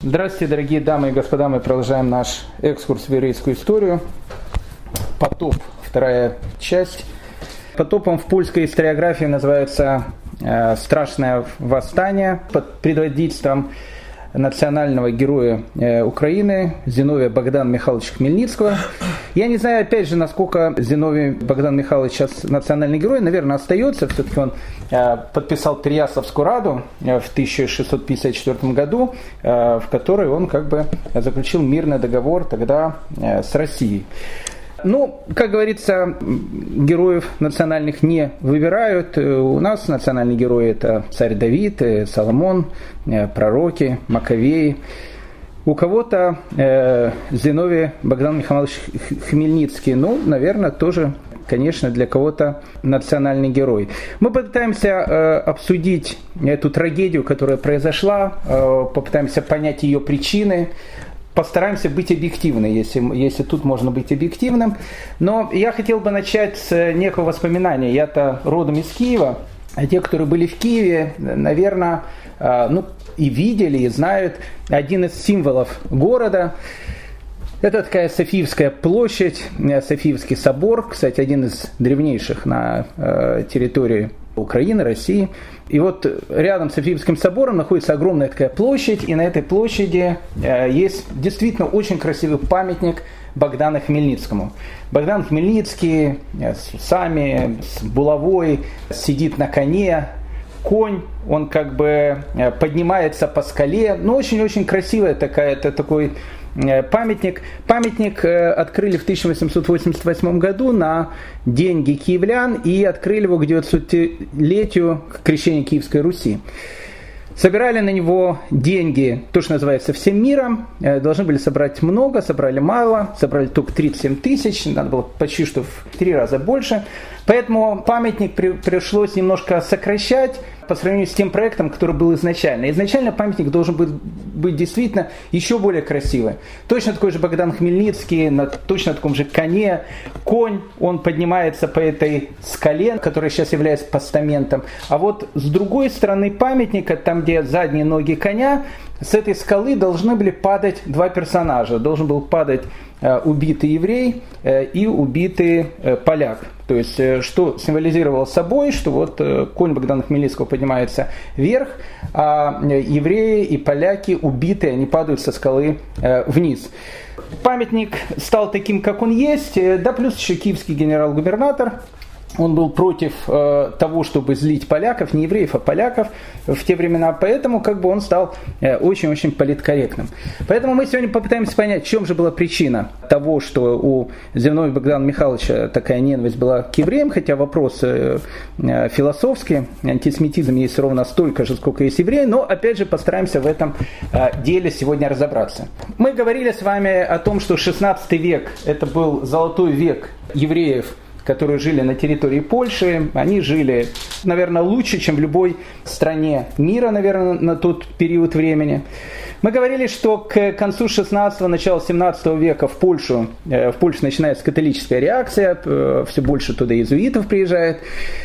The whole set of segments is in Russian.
Здравствуйте, дорогие дамы и господа, мы продолжаем наш экскурс в еврейскую историю. Потоп, вторая часть. Потопом в польской историографии называется э, «Страшное восстание» под предводительством национального героя э, Украины Зиновия Богдана Михайловича Хмельницкого. Я не знаю, опять же, насколько Зиновий Богдан Михайлович сейчас национальный герой. Наверное, остается. Все-таки он э, подписал Переяславскую раду э, в 1654 году, в которой он как бы заключил мирный договор тогда с Россией. Ну, как говорится, героев национальных не выбирают. У нас национальные герои это царь Давид, э, Соломон, э, пророки, Маковеи. У кого-то э, Зиновий Богдан Михайлович Хмельницкий, ну, наверное, тоже конечно, для кого-то национальный герой. Мы попытаемся э, обсудить эту трагедию, которая произошла, э, попытаемся понять ее причины, постараемся быть объективны, если, если тут можно быть объективным. Но я хотел бы начать с некого воспоминания. Я-то родом из Киева, а те, которые были в Киеве, наверное, а, ну, и видели, и знают один из символов города. Это такая Софиевская площадь, Софиевский собор, кстати, один из древнейших на э, территории Украины, России. И вот рядом с Софийским собором находится огромная такая площадь, и на этой площади э, есть действительно очень красивый памятник Богдану Хмельницкому. Богдан Хмельницкий э, с усами, с булавой, сидит на коне, конь, он как бы э, поднимается по скале. Ну, очень-очень красивая такая, это такой памятник. Памятник э, открыли в 1888 году на деньги киевлян и открыли его к 900-летию крещения Киевской Руси. Собирали на него деньги, то, что называется, всем миром. Э, должны были собрать много, собрали мало, собрали только 37 тысяч, надо было почти что в три раза больше. Поэтому памятник при, пришлось немножко сокращать по сравнению с тем проектом, который был изначально. Изначально памятник должен быть, быть действительно еще более красивый. Точно такой же Богдан Хмельницкий, на точно таком же коне. Конь, он поднимается по этой скале, которая сейчас является постаментом. А вот с другой стороны памятника, там где задние ноги коня, с этой скалы должны были падать два персонажа. Должен был падать убитый еврей э, и убитый э, поляк. То есть, что символизировало собой, что вот конь Богдана Хмельницкого поднимается вверх, а евреи и поляки убитые, они падают со скалы вниз. Памятник стал таким, как он есть, да плюс еще киевский генерал-губернатор он был против э, того, чтобы злить поляков, не евреев, а поляков в те времена, поэтому как бы он стал э, очень-очень политкорректным. Поэтому мы сегодня попытаемся понять, в чем же была причина того, что у Земного Богдана Михайловича такая ненависть была к евреям, хотя вопрос э, э, философский, антисемитизм есть ровно столько же, сколько есть евреи, но опять же постараемся в этом э, деле сегодня разобраться. Мы говорили с вами о том, что 16 век это был золотой век евреев которые жили на территории Польши, они жили, наверное, лучше, чем в любой стране мира, наверное, на тот период времени. Мы говорили, что к концу 16-го, начала 17 века в Польшу, э, в Польше начинается католическая реакция, э, все больше туда иезуитов приезжает.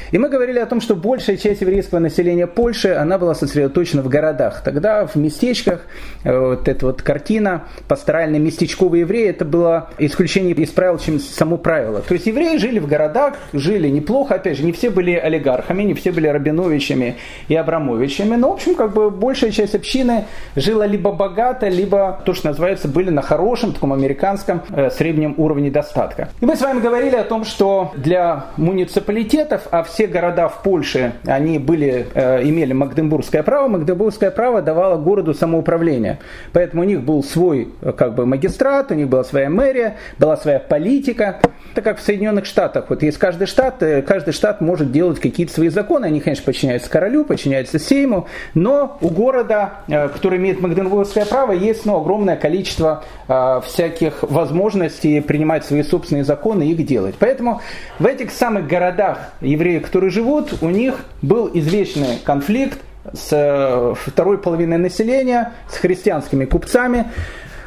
И мы говорили о том, что большая часть еврейского населения Польши, она была сосредоточена в городах. Тогда в местечках э, вот эта вот картина пасторальные местечковые евреи, это было исключение из правил, чем само правило. То есть евреи жили в городах, жили неплохо, опять же, не все были олигархами, не все были Рабиновичами и Абрамовичами, но, в общем, как бы большая часть общины жила либо либо богато, либо то, что называется, были на хорошем, таком американском э, среднем уровне достатка. И мы с вами говорили о том, что для муниципалитетов, а все города в Польше, они были, э, имели Магдебургское право, Магдебургское право давало городу самоуправление. Поэтому у них был свой э, как бы магистрат, у них была своя мэрия, была своя политика. Так как в Соединенных Штатах, вот есть каждый штат, э, каждый штат может делать какие-то свои законы, они, конечно, подчиняются королю, подчиняются Сейму, но у города, э, который имеет Магдебургское свое право, есть ну, огромное количество э, всяких возможностей принимать свои собственные законы и их делать. Поэтому в этих самых городах евреи, которые живут, у них был извечный конфликт с э, второй половиной населения, с христианскими купцами.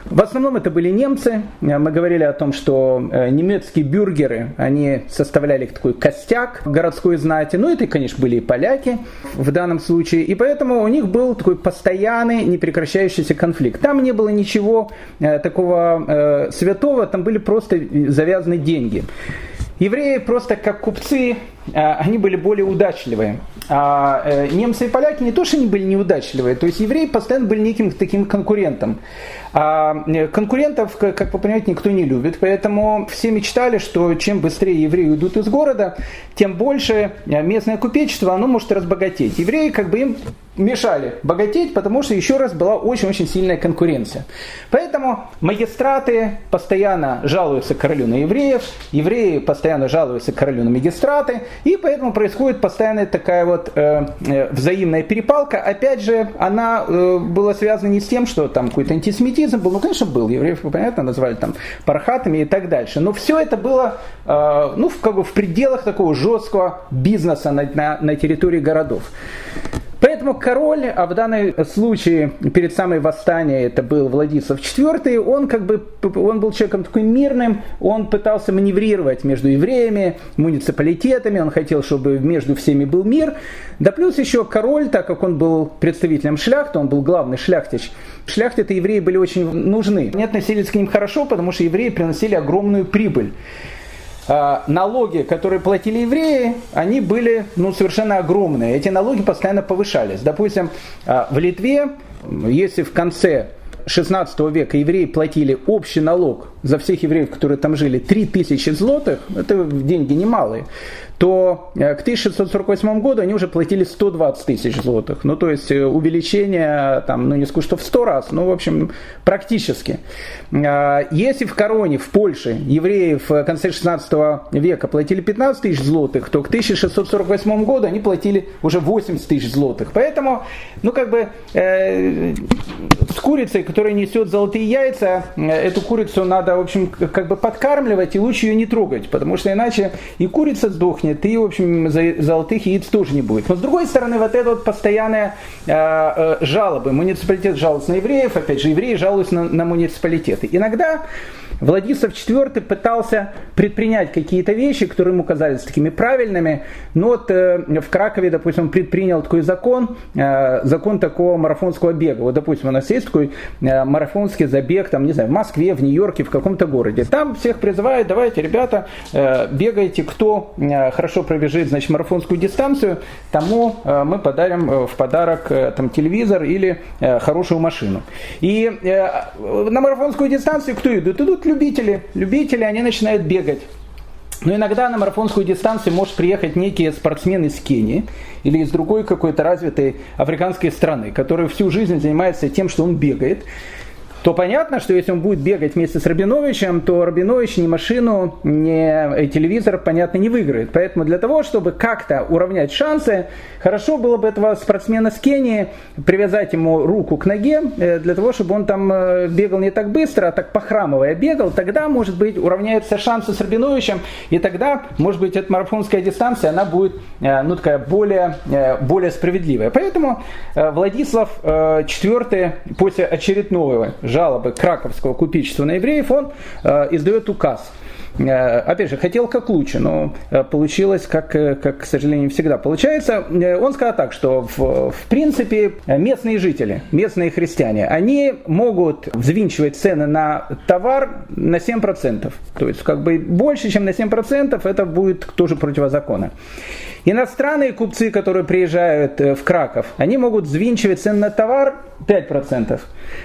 В основном это были немцы. Мы говорили о том, что немецкие бюргеры, они составляли такой костяк городской знати. Ну, это, конечно, были и поляки в данном случае. И поэтому у них был такой постоянный, непрекращающийся конфликт. Там не было ничего такого святого, там были просто завязаны деньги. Евреи просто как купцы, они были более удачливые. А э, немцы и поляки не то, что они были неудачливые, то есть евреи постоянно были неким таким конкурентом. А э, конкурентов, как вы понимаете, никто не любит, поэтому все мечтали, что чем быстрее евреи уйдут из города, тем больше э, местное купечество оно может разбогатеть. Евреи как бы им мешали богатеть, потому что еще раз была очень-очень сильная конкуренция. Поэтому магистраты постоянно жалуются королю на евреев, евреи постоянно жалуются королю на магистраты, и поэтому происходит постоянная такая вот э, э, взаимная перепалка. Опять же, она э, была связана не с тем, что там какой-то антисемитизм, антисемитизм был, ну, конечно, был, евреев, понятно, назвали там пархатами и так дальше. Но все это было, э, ну, как бы в пределах такого жесткого бизнеса на, на, на территории городов. Поэтому король, а в данном случае перед самой восстанием это был Владислав IV, он как бы он был человеком такой мирным, он пытался маневрировать между евреями, муниципалитетами, он хотел, чтобы между всеми был мир. Да плюс еще король, так как он был представителем шляхты, он был главный шляхтич, шляхте-то евреи были очень нужны. Они относились к ним хорошо, потому что евреи приносили огромную прибыль. А, налоги, которые платили евреи, они были ну, совершенно огромные. Эти налоги постоянно повышались. Допустим, а, в Литве, если в конце 16 века евреи платили общий налог за всех евреев, которые там жили, 3000 злотых, это деньги немалые, то э, к 1648 году они уже платили 120 тысяч злотых. Ну, то есть э, увеличение, там, ну, не скажу, что в 100 раз, ну, в общем, практически. А, если в Короне, в Польше, евреи в конце 16 века платили 15 тысяч злотых, то к 1648 году они платили уже 80 тысяч злотых. Поэтому, ну, как бы, э, с курицей, которая несет золотые яйца, э, эту курицу надо, в общем, как бы подкармливать, и лучше ее не трогать, потому что иначе и курица сдохнет, и, в общем, золотых яиц тоже не будет. Но с другой стороны, вот это вот постоянные э, э, жалобы. Муниципалитет жалуется на евреев, опять же, евреи жалуются на, на муниципалитеты. Иногда Владислав IV пытался предпринять какие-то вещи, которые ему казались такими правильными, но вот э, в Кракове, допустим, он предпринял такой закон, э, закон такого марафонского бега. Вот, допустим, у нас есть такой э, марафонский забег, там, не знаю, в Москве, в Нью-Йорке, в каком-то городе. Там всех призывают, давайте, ребята, э, бегайте, кто э, хорошо пробежит, значит, марафонскую дистанцию, тому э, мы подарим э, в подарок э, там, телевизор или хорошую машину. И на марафонскую дистанцию кто идут? Идут любители. Любители, они начинают бегать. Но иногда на марафонскую дистанцию может приехать некий спортсмен из Кении или из другой какой-то развитой африканской страны, который всю жизнь занимается тем, что он бегает то понятно, что если он будет бегать вместе с Рабиновичем, то Рабинович ни машину, ни телевизор, понятно, не выиграет. Поэтому для того, чтобы как-то уравнять шансы, хорошо было бы этого спортсмена с Кении привязать ему руку к ноге, э, для того, чтобы он там э, бегал не так быстро, а так похрамывая бегал, тогда, может быть, уравняются шансы с Рабиновичем, и тогда, может быть, эта марафонская дистанция, она будет, э, ну, такая более, более справедливая. Поэтому Владислав IV после очередного жалобы краковского купечества на евреев, он э, издает указ. Э, опять же, хотел как лучше, но э, получилось, как, как, к сожалению, всегда получается. Он сказал так, что в, в принципе местные жители, местные христиане, они могут взвинчивать цены на товар на 7%. То есть, как бы больше, чем на 7%, это будет тоже противозаконно. Иностранные купцы, которые приезжают в Краков, они могут взвинчивать цены на товар 5%.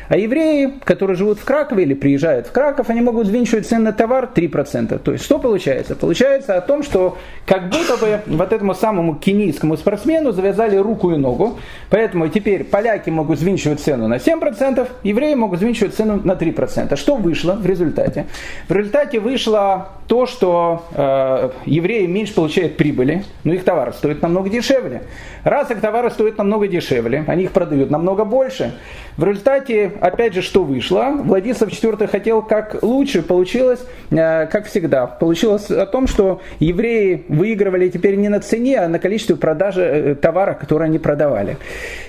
А евреи, которые живут в Кракове или приезжают в Краков, они могут взвинчивать цены на товар 3%. То есть что получается? Получается о том, что как будто бы вот этому самому кенийскому спортсмену завязали руку и ногу. Поэтому теперь поляки могут взвинчивать цену на 7%, евреи могут взвинчивать цену на 3%. Что вышло в результате? В результате вышло то, что э, евреи меньше получают прибыли, но их товары стоят намного дешевле. Раз их товары стоят намного дешевле, они их продают намного больше. В результате, опять же, что вышло? Владислав IV хотел как лучше, получилось, э, как всегда. Получилось о том, что евреи выигрывали теперь не на цене, а на количестве продажи э, товара, который они продавали.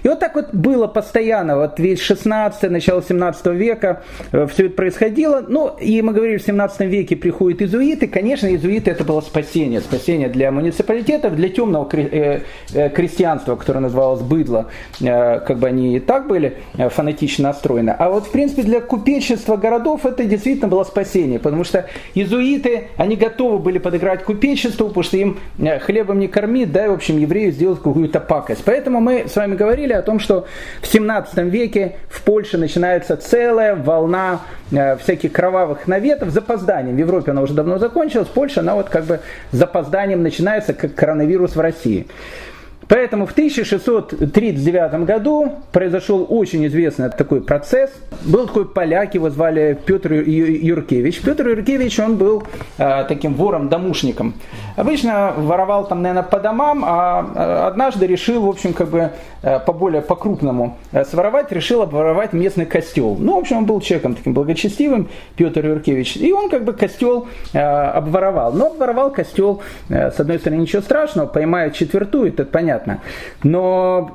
И вот так вот было постоянно, вот весь 16 начало 17 века э, все это происходило. Ну, и мы говорили, в 17 веке приходят иезуиты. Конечно, иезуиты это было спасение. Спасение для муниципалитетов, для темного крестьянства, которое называлось быдло. Как бы они и так были фанатично настроена. А вот, в принципе, для купечества городов это действительно было спасение, потому что иезуиты, они готовы были подыграть купечеству, потому что им э, хлебом не кормить, да, и, в общем, еврею сделать какую-то пакость. Поэтому мы с вами говорили о том, что в 17 веке в Польше начинается целая волна э, всяких кровавых наветов запозданием. В Европе она уже давно закончилась, Польша, она вот как бы запозданием начинается, как коронавирус в России. Поэтому в 1639 году произошел очень известный такой процесс. Был такой поляк, его звали Петр Юркевич. Петр Юркевич, он был э, таким вором-домушником. Обычно воровал там, наверное, по домам, а, а однажды решил, в общем, как бы э, по более по-крупному своровать, решил обворовать местный костел. Ну, в общем, он был человеком таким благочестивым, Петр Юркевич. И он как бы костел э, обворовал. Но обворовал костел, э, с одной стороны, ничего страшного, поймают четвертую, это понятно понятно. Но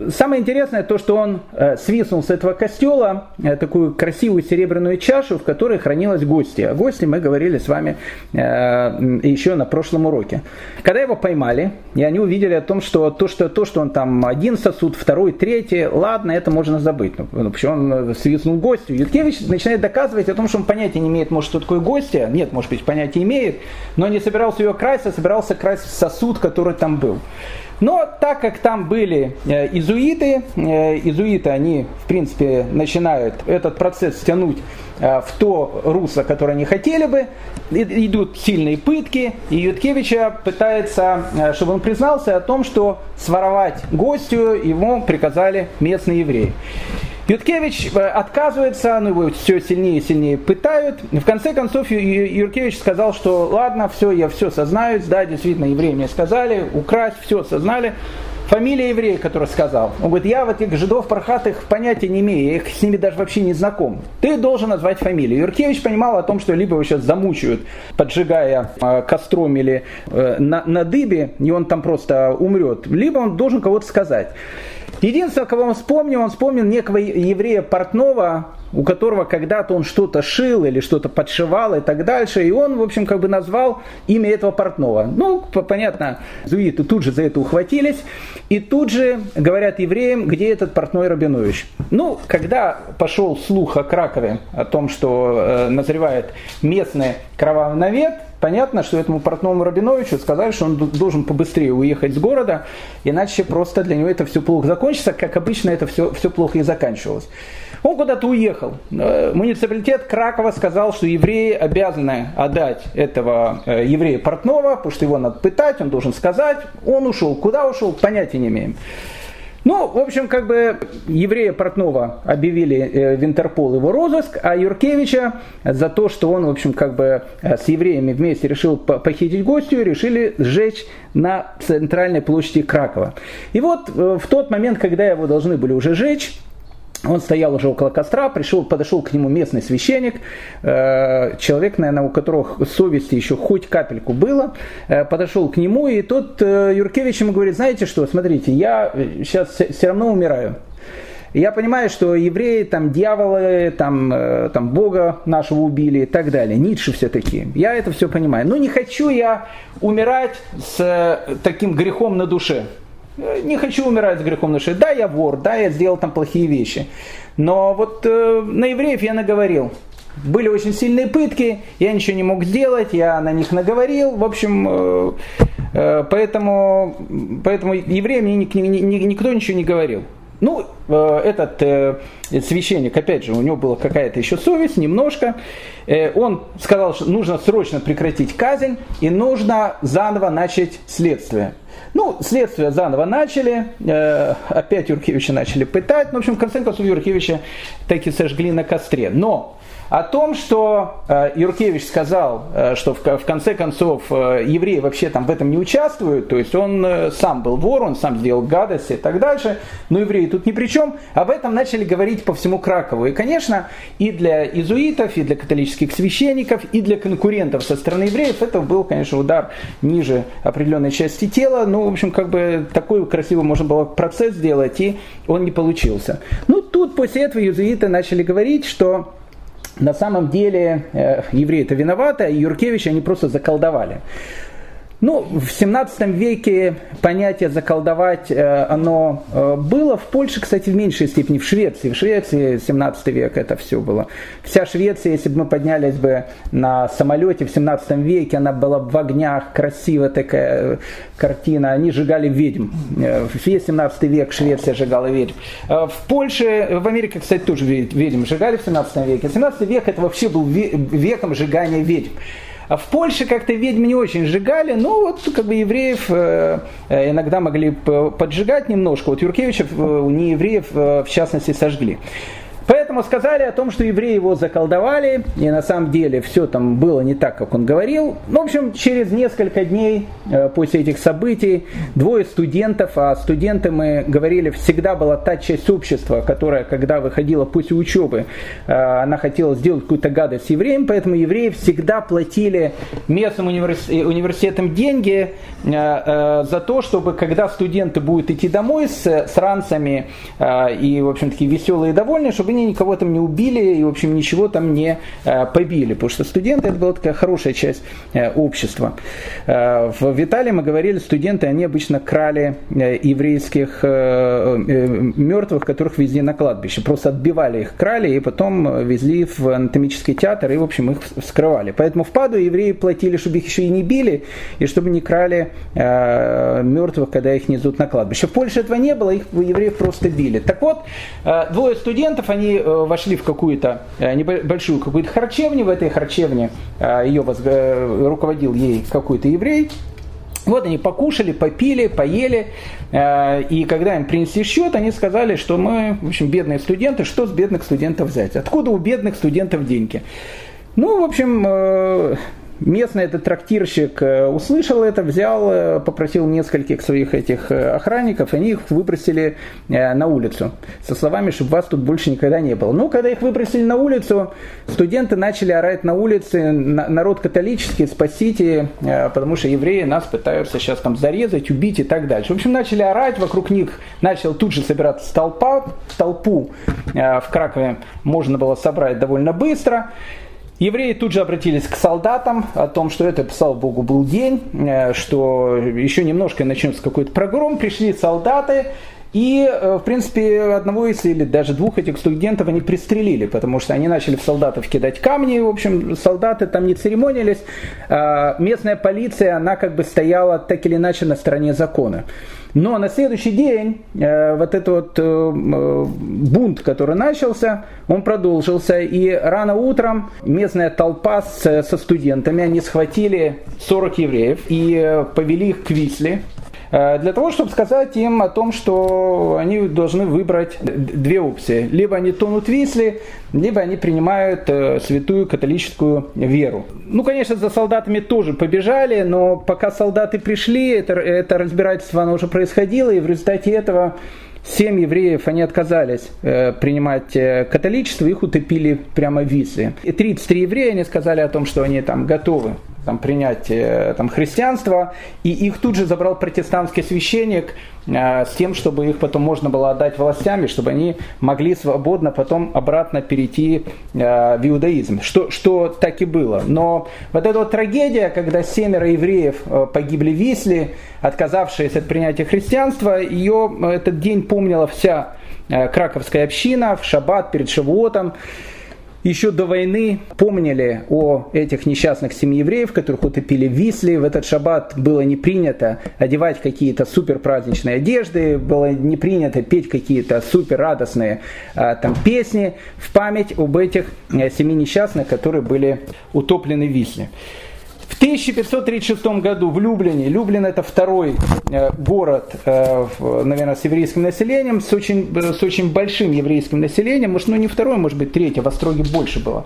э, самое интересное то, что он э, свистнул с этого костела э, такую красивую серебряную чашу, в которой хранилась гости. О гости мы говорили с вами э, еще на прошлом уроке. Когда его поймали, и они увидели о том, что то, что, то, что он там один сосуд, второй, третий, ладно, это можно забыть. Ну, ну почему он свистнул гостю? Юткевич начинает доказывать о том, что он понятия не имеет, может, что такое гостья. Нет, может быть, понятия имеет, но не собирался ее красть, а собирался красть сосуд, который там был. Но так как там были э, изуиты, э, изуиты, они, в принципе, начинают этот процесс тянуть э, в то русло, которое они хотели бы, идут сильные пытки, и Юткевича пытается, чтобы он признался о том, что своровать гостю ему приказали местные евреи. Юткевич э, отказывается, ну его все сильнее и сильнее пытают. В конце концов Юркевич сказал, что ладно, все, я все сознаюсь, да, действительно, евреи мне сказали, украсть, все сознали. Фамилия еврея, который сказал. Он говорит, я вот этих жидов пархатых понятия не имею, я их с ними даже вообще не знаком. Ты должен назвать фамилию. Юркевич понимал о том, что либо его сейчас замучают, поджигая э, костром или э, на, на дыбе, и он там просто умрет, либо он должен кого-то сказать. Единственное, кого он вспомнил, он вспомнил некого еврея портного, у которого когда-то он что-то шил или что-то подшивал и так дальше. И он, в общем, как бы назвал имя этого портного. Ну, понятно, зуиты тут же за это ухватились. И тут же говорят евреям, где этот портной Рабинович. Ну, когда пошел слух о Кракове, о том, что э, назревает местный кровавый навет, понятно, что этому портному Рабиновичу сказали, что он должен побыстрее уехать с города, иначе просто для него это все плохо закончится, как обычно это все, все плохо и заканчивалось. Он куда-то уехал. Э, муниципалитет Кракова сказал, что евреи обязаны отдать этого э, еврея портного, потому что его надо пытать, он должен сказать. Он ушел. Куда ушел, понятия не имеем. Ну, в общем, как бы еврея Портнова объявили э, в Интерпол его розыск, а Юркевича за то, что он, в общем, как бы с евреями вместе решил похитить гостью, решили сжечь на центральной площади Кракова. И вот в тот момент, когда его должны были уже сжечь, он стоял уже около костра, пришел, подошел к нему местный священник, э, человек, наверное, у которого совести еще хоть капельку было, э, подошел к нему, и тот э, Юркевич ему говорит, знаете что, смотрите, я сейчас все равно умираю. Я понимаю, что евреи, там, дьяволы, там, там, Бога нашего убили и так далее. Ницше все такие. Я это все понимаю. Но не хочу я умирать с таким грехом на душе. Не хочу умирать с грехом души. Да, я вор, да, я сделал там плохие вещи. Но вот э, на евреев я наговорил. Были очень сильные пытки, я ничего не мог сделать, я на них наговорил. В общем, э, э, поэтому, поэтому евреям никто ничего не говорил. Ну, э, этот э, священник, опять же, у него была какая-то еще совесть, немножко. Э, он сказал, что нужно срочно прекратить казнь и нужно заново начать следствие. Ну, следствие заново начали, опять Юркевича начали пытать, ну, в общем, в конце концов Юркевича таки сожгли на костре. Но о том, что э, Юркевич сказал, э, что в, конце концов э, евреи вообще там в этом не участвуют, то есть он сам был вор, он сам сделал гадости и так дальше, но евреи тут ни при чем, об этом начали говорить по всему Кракову. И, конечно, и для изуитов, и для католических священников, и для конкурентов со стороны евреев это был, конечно, удар ниже определенной части тела. Ну, в общем, как бы такой красивый можно было процесс сделать, и он не получился. Ну, тут после этого иезуиты начали говорить, что на самом деле э, евреи-то виноваты, а Юркевича они просто заколдовали. Ну, в 17 веке понятие заколдовать, э, оно э, было. В Польше, кстати, в меньшей степени. В Швеции. В Швеции 17 век это все было. Вся Швеция, если бы мы поднялись бы на самолете в 17 веке, она была в огнях, красивая такая картина. Они сжигали ведьм. Весь 17 век Швеция сжигала ведьм. В Польше, в Америке, кстати, тоже ведьм сжигали в 17 веке. 17 век это вообще был веком сжигания ведьм. А в Польше как-то ведьм не очень сжигали, но вот как бы евреев э, э, иногда могли поджигать немножко. Вот Юркевичев э, не евреев в частности сожгли. Поэтому сказали о том, что евреи его заколдовали, и на самом деле все там было не так, как он говорил. В общем, через несколько дней э, после этих событий двое студентов, а студенты, мы говорили, всегда была та часть общества, которая, когда выходила после учебы, э, она хотела сделать какую-то гадость евреям, поэтому евреи всегда платили местным университетам деньги э, за то, чтобы когда студенты будут идти домой с, с ранцами и, в общем, такие веселые и довольные, чтобы они никого там не убили и, в общем, ничего там не э, побили, потому что студенты это была такая хорошая часть э, общества. Э, в Виталии мы говорили, студенты, они обычно крали еврейских мертвых, которых везли на кладбище. Просто отбивали их, крали и потом везли в анатомический театр и, в общем, их вскрывали. Поэтому в Паду евреи платили, чтобы их еще и не били, и чтобы не крали мертвых, когда их несут на кладбище. В Польше этого не было, их евреев просто били. Так вот, двое студентов, они э, вошли в какую-то э, небольшую какую-то харчевню, в этой харчевне э, ее руководил ей какой-то еврей, вот они покушали, попили, поели, и когда им принесли счет, они сказали, что мы, в общем, бедные студенты, что с бедных студентов взять? Откуда у бедных студентов деньги? Ну, в общем, Местный этот трактирщик э, услышал это, взял, э, попросил нескольких своих этих э, охранников, они их выбросили на улицу со словами, чтобы вас тут больше никогда не было. Ну, когда их выбросили на улицу, студенты начали орать на улице, народ католический, спасите, потому что евреи нас пытаются сейчас там зарезать, убить и так дальше. В общем, начали орать, вокруг них начал тут же собираться толпа, толпу в Кракове можно было собрать довольно быстро. Евреи тут же обратились к солдатам о том, что это, слава богу, был день, э, что еще немножко начнется какой-то прогром. Пришли солдаты, и, э, в принципе, одного из или даже двух этих студентов они пристрелили, потому что они начали в солдатов кидать камни. В общем, солдаты там не церемонились. А местная полиция, она как бы стояла так или иначе на стороне закона. Но на следующий день э, вот этот вот э, э, бунт, который начался, он продолжился. И рано утром местная толпа с, со студентами, они схватили 40 евреев и повели их к Висле. Э, для того, чтобы сказать им о том, что они должны выбрать две опции. Либо они тонут в Висле, либо они принимают э, святую католическую веру. Ну, конечно, за солдатами тоже побежали, но пока солдаты пришли, это, это разбирательство оно уже происходило, и в результате этого Семь евреев, они отказались э, принимать э, католичество, их утопили прямо в Висле. И 33 еврея, они сказали о том, что они там готовы там, принять там, христианство, и их тут же забрал протестантский священник э, с тем, чтобы их потом можно было отдать властям, чтобы они могли свободно потом обратно перейти э, в иудаизм, что, что так и было. Но вот эта вот трагедия, когда семеро евреев э, погибли в Висле, отказавшись от принятия христианства, ее этот день помнила вся краковская община в шаббат перед Шавуотом еще до войны помнили о этих несчастных семи евреев, которых утопили в Висле. В этот шаббат было не принято одевать какие-то супер праздничные одежды, было не принято петь какие-то супер радостные а, там песни в память об этих а, семи несчастных, которые были утоплены в Висле. В 1536 году в Люблине, Люблин это второй город, наверное, с еврейским населением, с очень, с очень большим еврейским населением, может, ну не второй, может быть, третий, в Остроге больше было.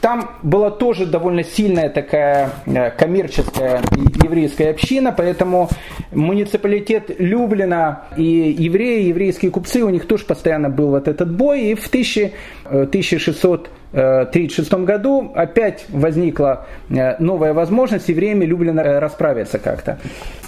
Там была тоже довольно сильная такая коммерческая еврейская община, поэтому муниципалитет Люблина и евреи, еврейские купцы, у них тоже постоянно был вот этот бой, и в 1000, 1600 1936 году опять возникла э, новая возможность евреями Люблина э, расправиться как-то.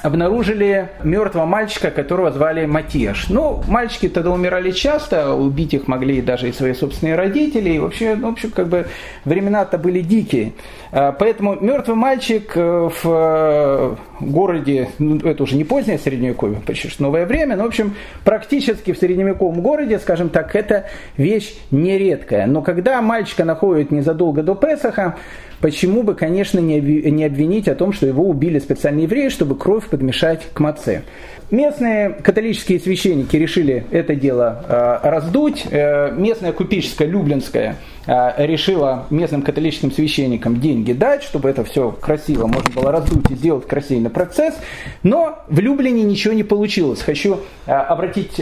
Обнаружили мертвого мальчика, которого звали Матеш. Ну, мальчики тогда умирали часто, убить их могли даже и свои собственные родители. И вообще, ну, в общем, как бы времена-то были дикие. Э, поэтому мертвый мальчик в городе, ну, это уже не позднее средневековье, почти что новое время, но, в общем, практически в средневековом городе, скажем так, это вещь нередкая. Но когда мальчика находят незадолго до Песаха, почему бы, конечно, не обвинить о том, что его убили специальные евреи, чтобы кровь подмешать к маце. Местные католические священники решили это дело э, раздуть. Э, местная купеческая Люблинская решила местным католическим священникам деньги дать, чтобы это все красиво можно было раздуть и сделать красивый процесс. Но в Люблине ничего не получилось. Хочу обратить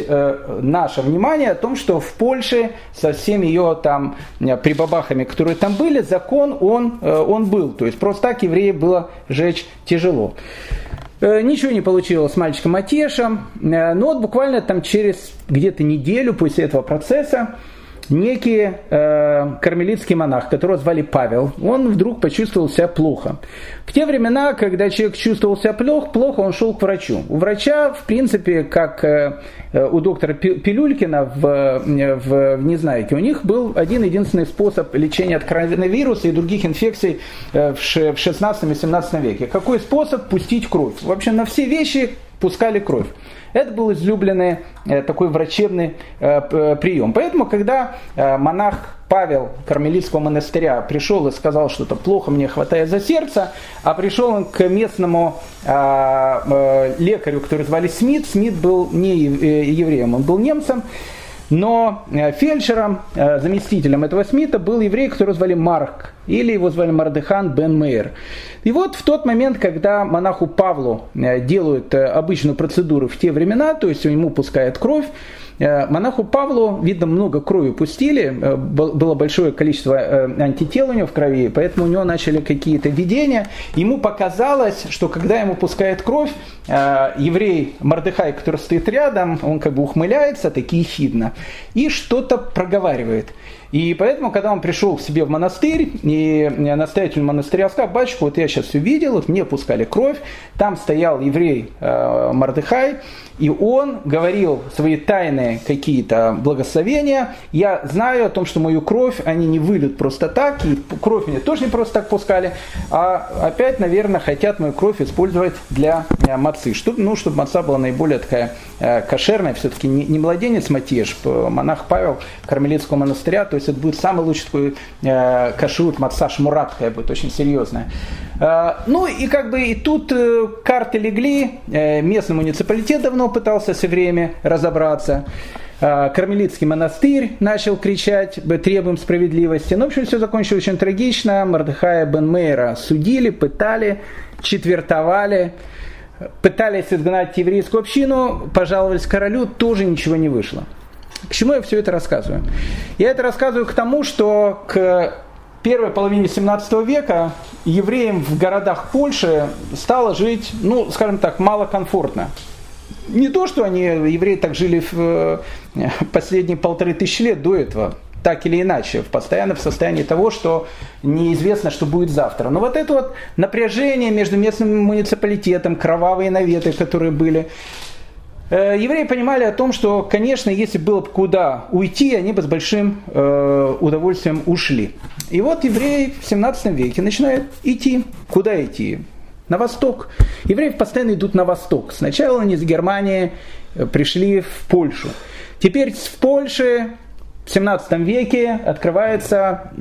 наше внимание о том, что в Польше со всеми ее там прибабахами, которые там были, закон он, он был. То есть просто так евреев было жечь тяжело. Э, ничего не получилось с мальчиком Матешем, э, но вот буквально там через где-то неделю после этого процесса некий э, кармелитский монах, которого звали Павел, он вдруг почувствовал себя плохо. В те времена, когда человек чувствовал себя плохо, плохо он шел к врачу. У врача, в принципе, как э, у доктора Пилюлькина в, в, в Незнайке, у них был один единственный способ лечения от коронавируса и других инфекций э, в 16 и 17 веке. Какой способ? Пустить кровь. Вообще на все вещи пускали кровь. Это был излюбленный э, такой врачебный э, прием. Поэтому, когда э, монах Павел Кармелитского монастыря пришел и сказал, что это плохо, мне хватает за сердце, а пришел он к местному лекарю, который звали Смит. Смит был не евреем, он был немцем. Но фельдшером, заместителем этого Смита был еврей, которого звали Марк, или его звали Мардыхан бен Мейер. И вот в тот момент, когда монаху Павлу э, делают э, обычную процедуру в те времена, то есть ему пускают кровь, э, монаху Павлу, видно, много крови пустили, было большое количество антител у него в крови, поэтому у него начали какие-то видения. Ему показалось, что когда ему пускает кровь, еврей Мордыхай, который стоит рядом, он как бы ухмыляется, таки ехидно, и что-то проговаривает. И поэтому, когда он пришел к себе в монастырь, и настоятель монастыря сказал, батюшка, вот я сейчас все видел, вот мне пускали кровь, там стоял еврей э, Мардыхай, и он говорил свои тайные какие-то благословения. Я знаю о том, что мою кровь они не выльют просто так, и кровь мне тоже не просто так пускали, а опять, наверное, хотят мою кровь использовать для мацы. Что, ну, чтобы маца была наиболее такая э, кошерная, все-таки не, не младенец Матеш, монах Павел Кармелитского монастыря, то есть это будет самый лучший такой э, кашрут, маца шмуратская будет очень серьезная. Э, ну и как бы и тут э, карты легли, э, местный муниципалитет давно пытался все время разобраться. Кармелитский монастырь начал кричать, требуем справедливости. Ну, в общем, все закончилось очень трагично. Мордыхая бен Мейра судили, пытали, четвертовали, пытались изгнать еврейскую общину, пожаловались королю, тоже ничего не вышло. К чему я все это рассказываю? Я это рассказываю к тому, что к первой половине 17 века евреям в городах Польши стало жить, ну, скажем так, малокомфортно. Не то, что они, евреи, так жили в э, последние полторы тысячи лет до этого, так или иначе, постоянно в состоянии того, что неизвестно, что будет завтра. Но вот это вот напряжение между местным муниципалитетом, кровавые наветы, которые были, евреи понимали о том, что, конечно, если было бы куда уйти, они бы с большим э, удовольствием ушли. И вот евреи в 17 веке начинают идти. Куда идти? На восток. Евреи постоянно идут на восток. Сначала они из Германии э, пришли в Польшу. Теперь в Польше в 17 веке открывается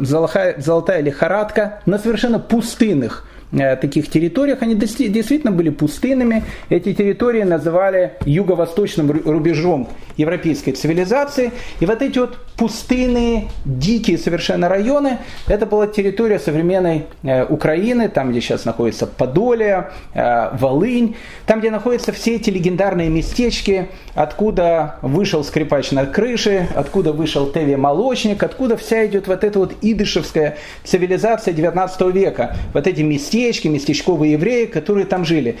золотая, золотая лихорадка на совершенно пустынных Э, таких территориях, они действительно были пустынными. Эти территории называли юго-восточным рубежом европейской цивилизации. И вот эти вот пустынные, дикие совершенно районы, это была территория современной э, Украины, там, где сейчас находится Подолия, э, Волынь, там, где находятся все эти легендарные местечки, откуда вышел скрипач на крыше, откуда вышел Теви Молочник, откуда вся идет вот эта вот идышевская цивилизация 19 века. Вот эти местечки, местечковые евреи, которые там жили.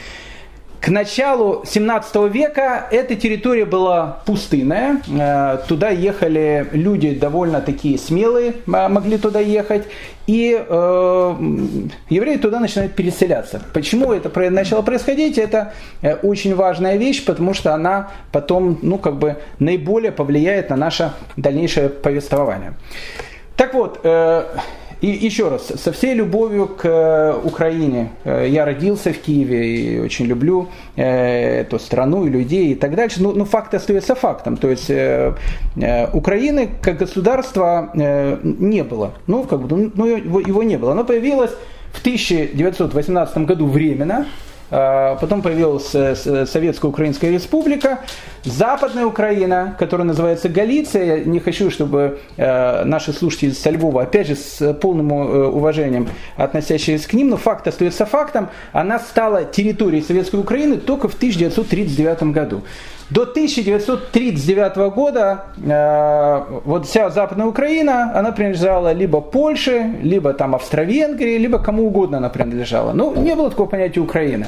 К началу 17 века эта территория была пустынная. Э, туда ехали люди довольно такие смелые, могли туда ехать. И э, евреи туда начинают переселяться. Почему это начало происходить? Это э, очень важная вещь, потому что она потом, ну, как бы наиболее повлияет на наше дальнейшее повествование. Так вот, э, и еще раз, со всей любовью к э, Украине. Э, я родился в Киеве и очень люблю э, эту страну и людей и так дальше. Но, но факт остается фактом. То есть Украины как государства не было. Ну, как бы, ну, его не было. Оно появилось в 1918 году временно. А, потом появилась Советская Украинская Республика, Западная Украина, которая называется Галиция. Я не хочу, чтобы э, наши слушатели со Львова, опять же, с полным э, уважением относящиеся к ним, но факт остается фактом, она стала территорией Советской Украины только в 1939 году. До 1939 года э, вот вся Западная Украина, она принадлежала либо Польше, либо там Австро-Венгрии, либо кому угодно она принадлежала. Ну, не было такого понятия Украина.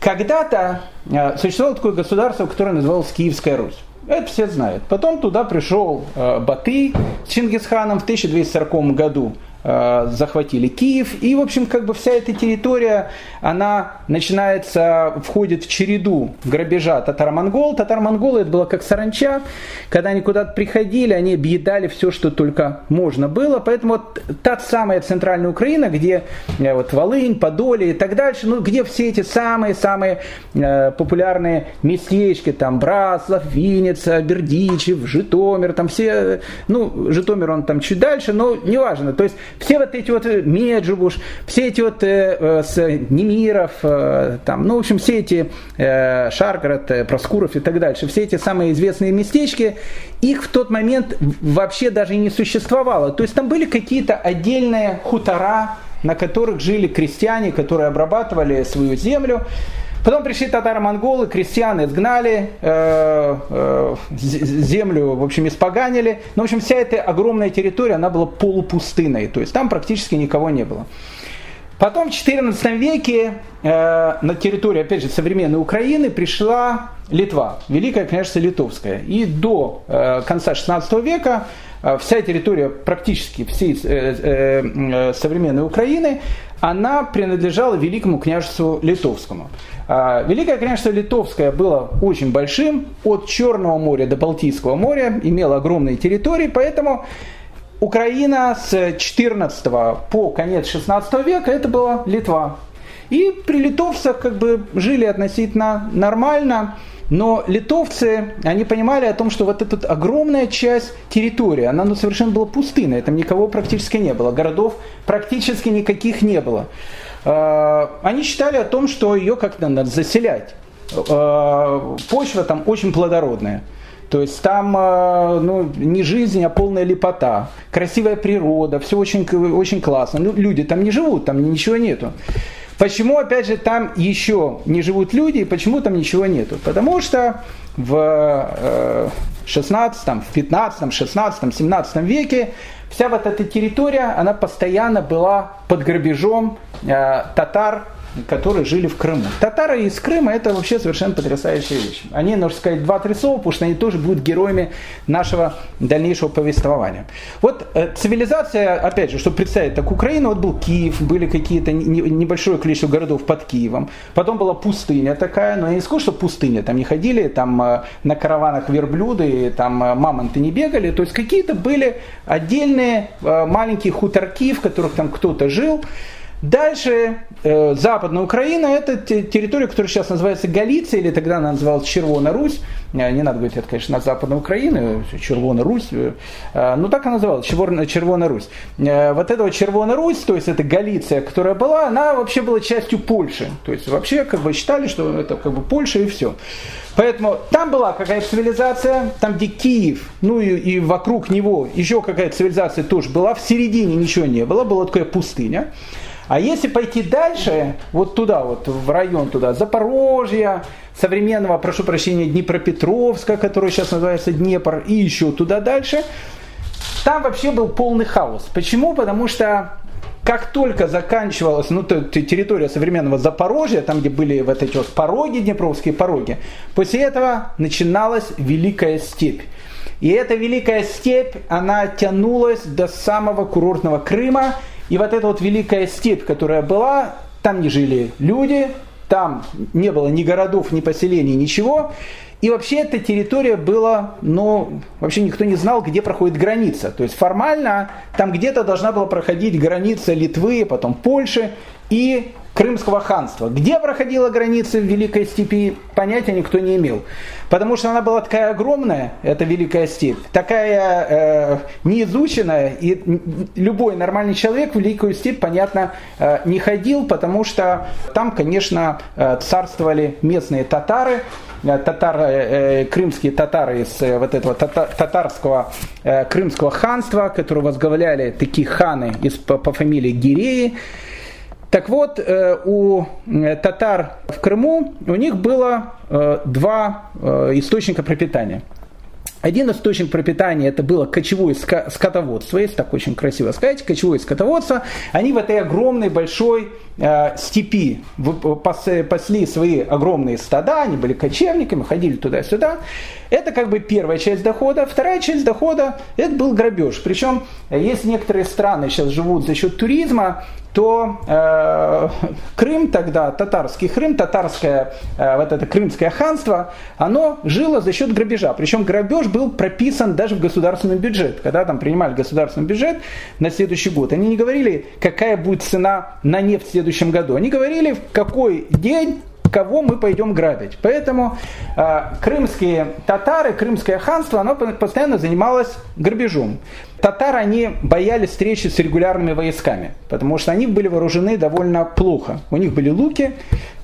Когда-то э, существовало такое государство, которое называлось Киевская Русь. Это все знают. Потом туда пришел э, Батый с Чингисханом в 1240 году. Э, захватили Киев. И, в общем, как бы вся эта территория, она начинается, входит в череду грабежа татаро-монгол. Татаро-монголы это было как саранча. Когда они куда-то приходили, они объедали все, что только можно было. Поэтому вот та самая центральная Украина, где э, вот Волынь, Подолье и так дальше, ну, где все эти самые-самые э, популярные местечки, там Браслав, Винница, Бердичев, Житомир, там все, ну, Житомир он там чуть дальше, но неважно. То есть все вот эти вот э, Меджибуш, все эти вот э, э, с Немиров, э, там, ну, в общем, все эти э, Шаргород, э, Проскуров и так дальше, все эти самые известные местечки, их в тот момент вообще даже не существовало. То есть там были какие-то отдельные хутора, на которых жили крестьяне, которые обрабатывали свою землю. Потом пришли татаро-монголы, крестьян изгнали, э, э, землю, в общем, испоганили. Ну, в общем, вся эта огромная территория, она была полупустынной, то есть там практически никого не было. Потом в XIV веке э, на территории, опять же, современной Украины пришла Литва, Великое княжество Литовское. И до э, конца XVI века э, вся территория практически всей э, э, э современной Украины, она принадлежала Великому княжеству Литовскому. А, Великое княжество Литовское было очень большим, от Черного моря до Балтийского моря, имело огромные территории, поэтому Украина с 14 по конец 16 века это была Литва. И при литовцах как бы жили относительно нормально, но литовцы, они понимали о том, что вот эта огромная часть территории, она ну, совершенно была пустынная, там никого практически не было, городов практически никаких не было. Э, они считали о том, что ее как-то надо заселять. Э, почва там очень плодородная. То есть там э, ну, не жизнь, а полная лепота, красивая природа, все очень, очень классно. Ну, люди там не живут, там ничего нету. Почему, опять же, там еще не живут люди, и почему там ничего нету? Потому что в 16, в 15, 16, 17 веке вся вот эта территория, она постоянно была под грабежом э, татар, которые жили в Крыму. Татары из Крыма это вообще совершенно потрясающая вещь. Они, нужно сказать, два-три слова, потому что они тоже будут героями нашего дальнейшего повествования. Вот э, цивилизация, опять же, чтобы представить, так Украина, вот был Киев, были какие-то не, небольшое количество городов под Киевом, потом была пустыня такая, но я не скажу, что пустыня, там не ходили, там э, на караванах верблюды, там э, мамонты не бегали, то есть какие-то были отдельные маленькие хуторки, в которых там кто-то жил, Дальше э, Западная Украина – это территория, которая сейчас называется Галиция, или тогда она называлась Червона Русь. Э, не надо говорить, это, конечно, на Западной Украине, Червона Русь. Э, но так она называлась, Червона, Червона Русь. Э, вот эта вот Червона Русь, то есть это Галиция, которая была, она вообще была частью Польши. То есть вообще как бы считали, что это как бы Польша и все. Поэтому там была какая-то цивилизация, там где Киев, ну и, и вокруг него еще какая-то цивилизация тоже была, в середине ничего не было, была такая пустыня. А если пойти дальше, вот туда, вот в район туда, Запорожья, современного, прошу прощения, Днепропетровска, который сейчас называется Днепр, и еще туда дальше, там вообще был полный хаос. Почему? Потому что как только заканчивалась ну, территория современного Запорожья, там, где были вот эти вот пороги, днепровские пороги, после этого начиналась Великая степь. И эта Великая степь, она тянулась до самого курортного Крыма, и вот эта вот великая степь, которая была, там не жили люди, там не было ни городов, ни поселений, ничего. И вообще эта территория была, ну, вообще никто не знал, где проходит граница. То есть формально там где-то должна была проходить граница Литвы, потом Польши и Крымского ханства. Где проходила граница в Великой степи, понятия никто не имел. Потому что она была такая огромная, эта Великая степь, такая э, неизученная, и любой нормальный человек в Великую степь, понятно, э, не ходил, потому что там, конечно, э, царствовали местные татары, э, татары, э, крымские татары из э, вот этого тата, татарского крымского ханства, которые возглавляли такие ханы по фамилии Гиреи. Так вот, э, у э, татар в Крыму у них было э, два источника пропитания. Один источник пропитания это было кочевое скотоводство, если так очень красиво сказать, кочевое скотоводство. Они в этой огромной большой э, степи пасли свои огромные стада, они были кочевниками, ходили туда-сюда. Это как бы первая часть дохода. Вторая часть дохода это был грабеж. Причем, если некоторые страны сейчас живут за счет туризма, то э, Крым тогда, татарский Крым, татарское э, вот это крымское ханство, оно жило за счет грабежа. Причем грабеж был прописан даже в государственный бюджет. Когда там принимали государственный бюджет на следующий год, они не говорили, какая будет цена на нефть в следующем году. Они говорили, в какой день кого мы пойдем грабить. Поэтому э, крымские татары, крымское ханство, оно постоянно занималось грабежом. Татары, они боялись встречи с регулярными войсками, потому что они были вооружены довольно плохо. У них были луки,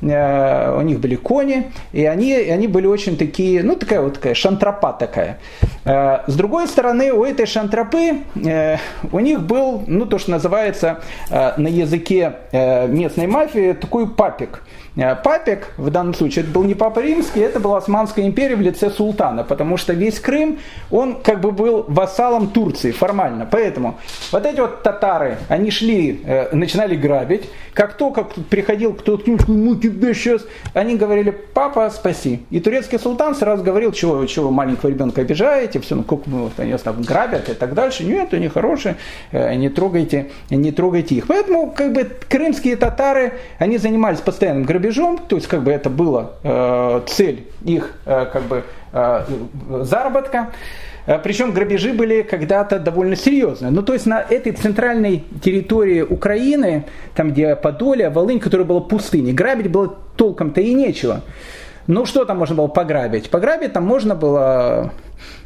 у них были кони, и они, они были очень такие, ну такая вот такая шантропа такая. Э, с другой стороны, у этой шантропы э, у них был, ну то, что называется э, на языке э, местной мафии, такой папик – Э, папик, в данном случае это был не папа римский, это была Османская империя в лице султана, потому что весь Крым, он как бы был вассалом Турции формально. Поэтому вот эти вот татары, они шли, э, начинали грабить, как только приходил кто-то, ну сейчас, они говорили, папа, спаси. И турецкий султан сразу говорил, чего, чего маленького ребенка обижаете, все, ну как вот, они вас там грабят и так дальше. Нет, они хорошие, э, не трогайте, не трогайте их. Поэтому как бы крымские татары, они занимались постоянным грабежом, то есть как бы это была э, цель их э, как бы э, заработка. Э, Причем грабежи были когда-то довольно серьезные. Ну, то есть на этой центральной территории Украины, там где Подолье, Волынь, которая была пустыней, грабить было толком-то и нечего. Ну, что там можно было пограбить? Пограбить там можно было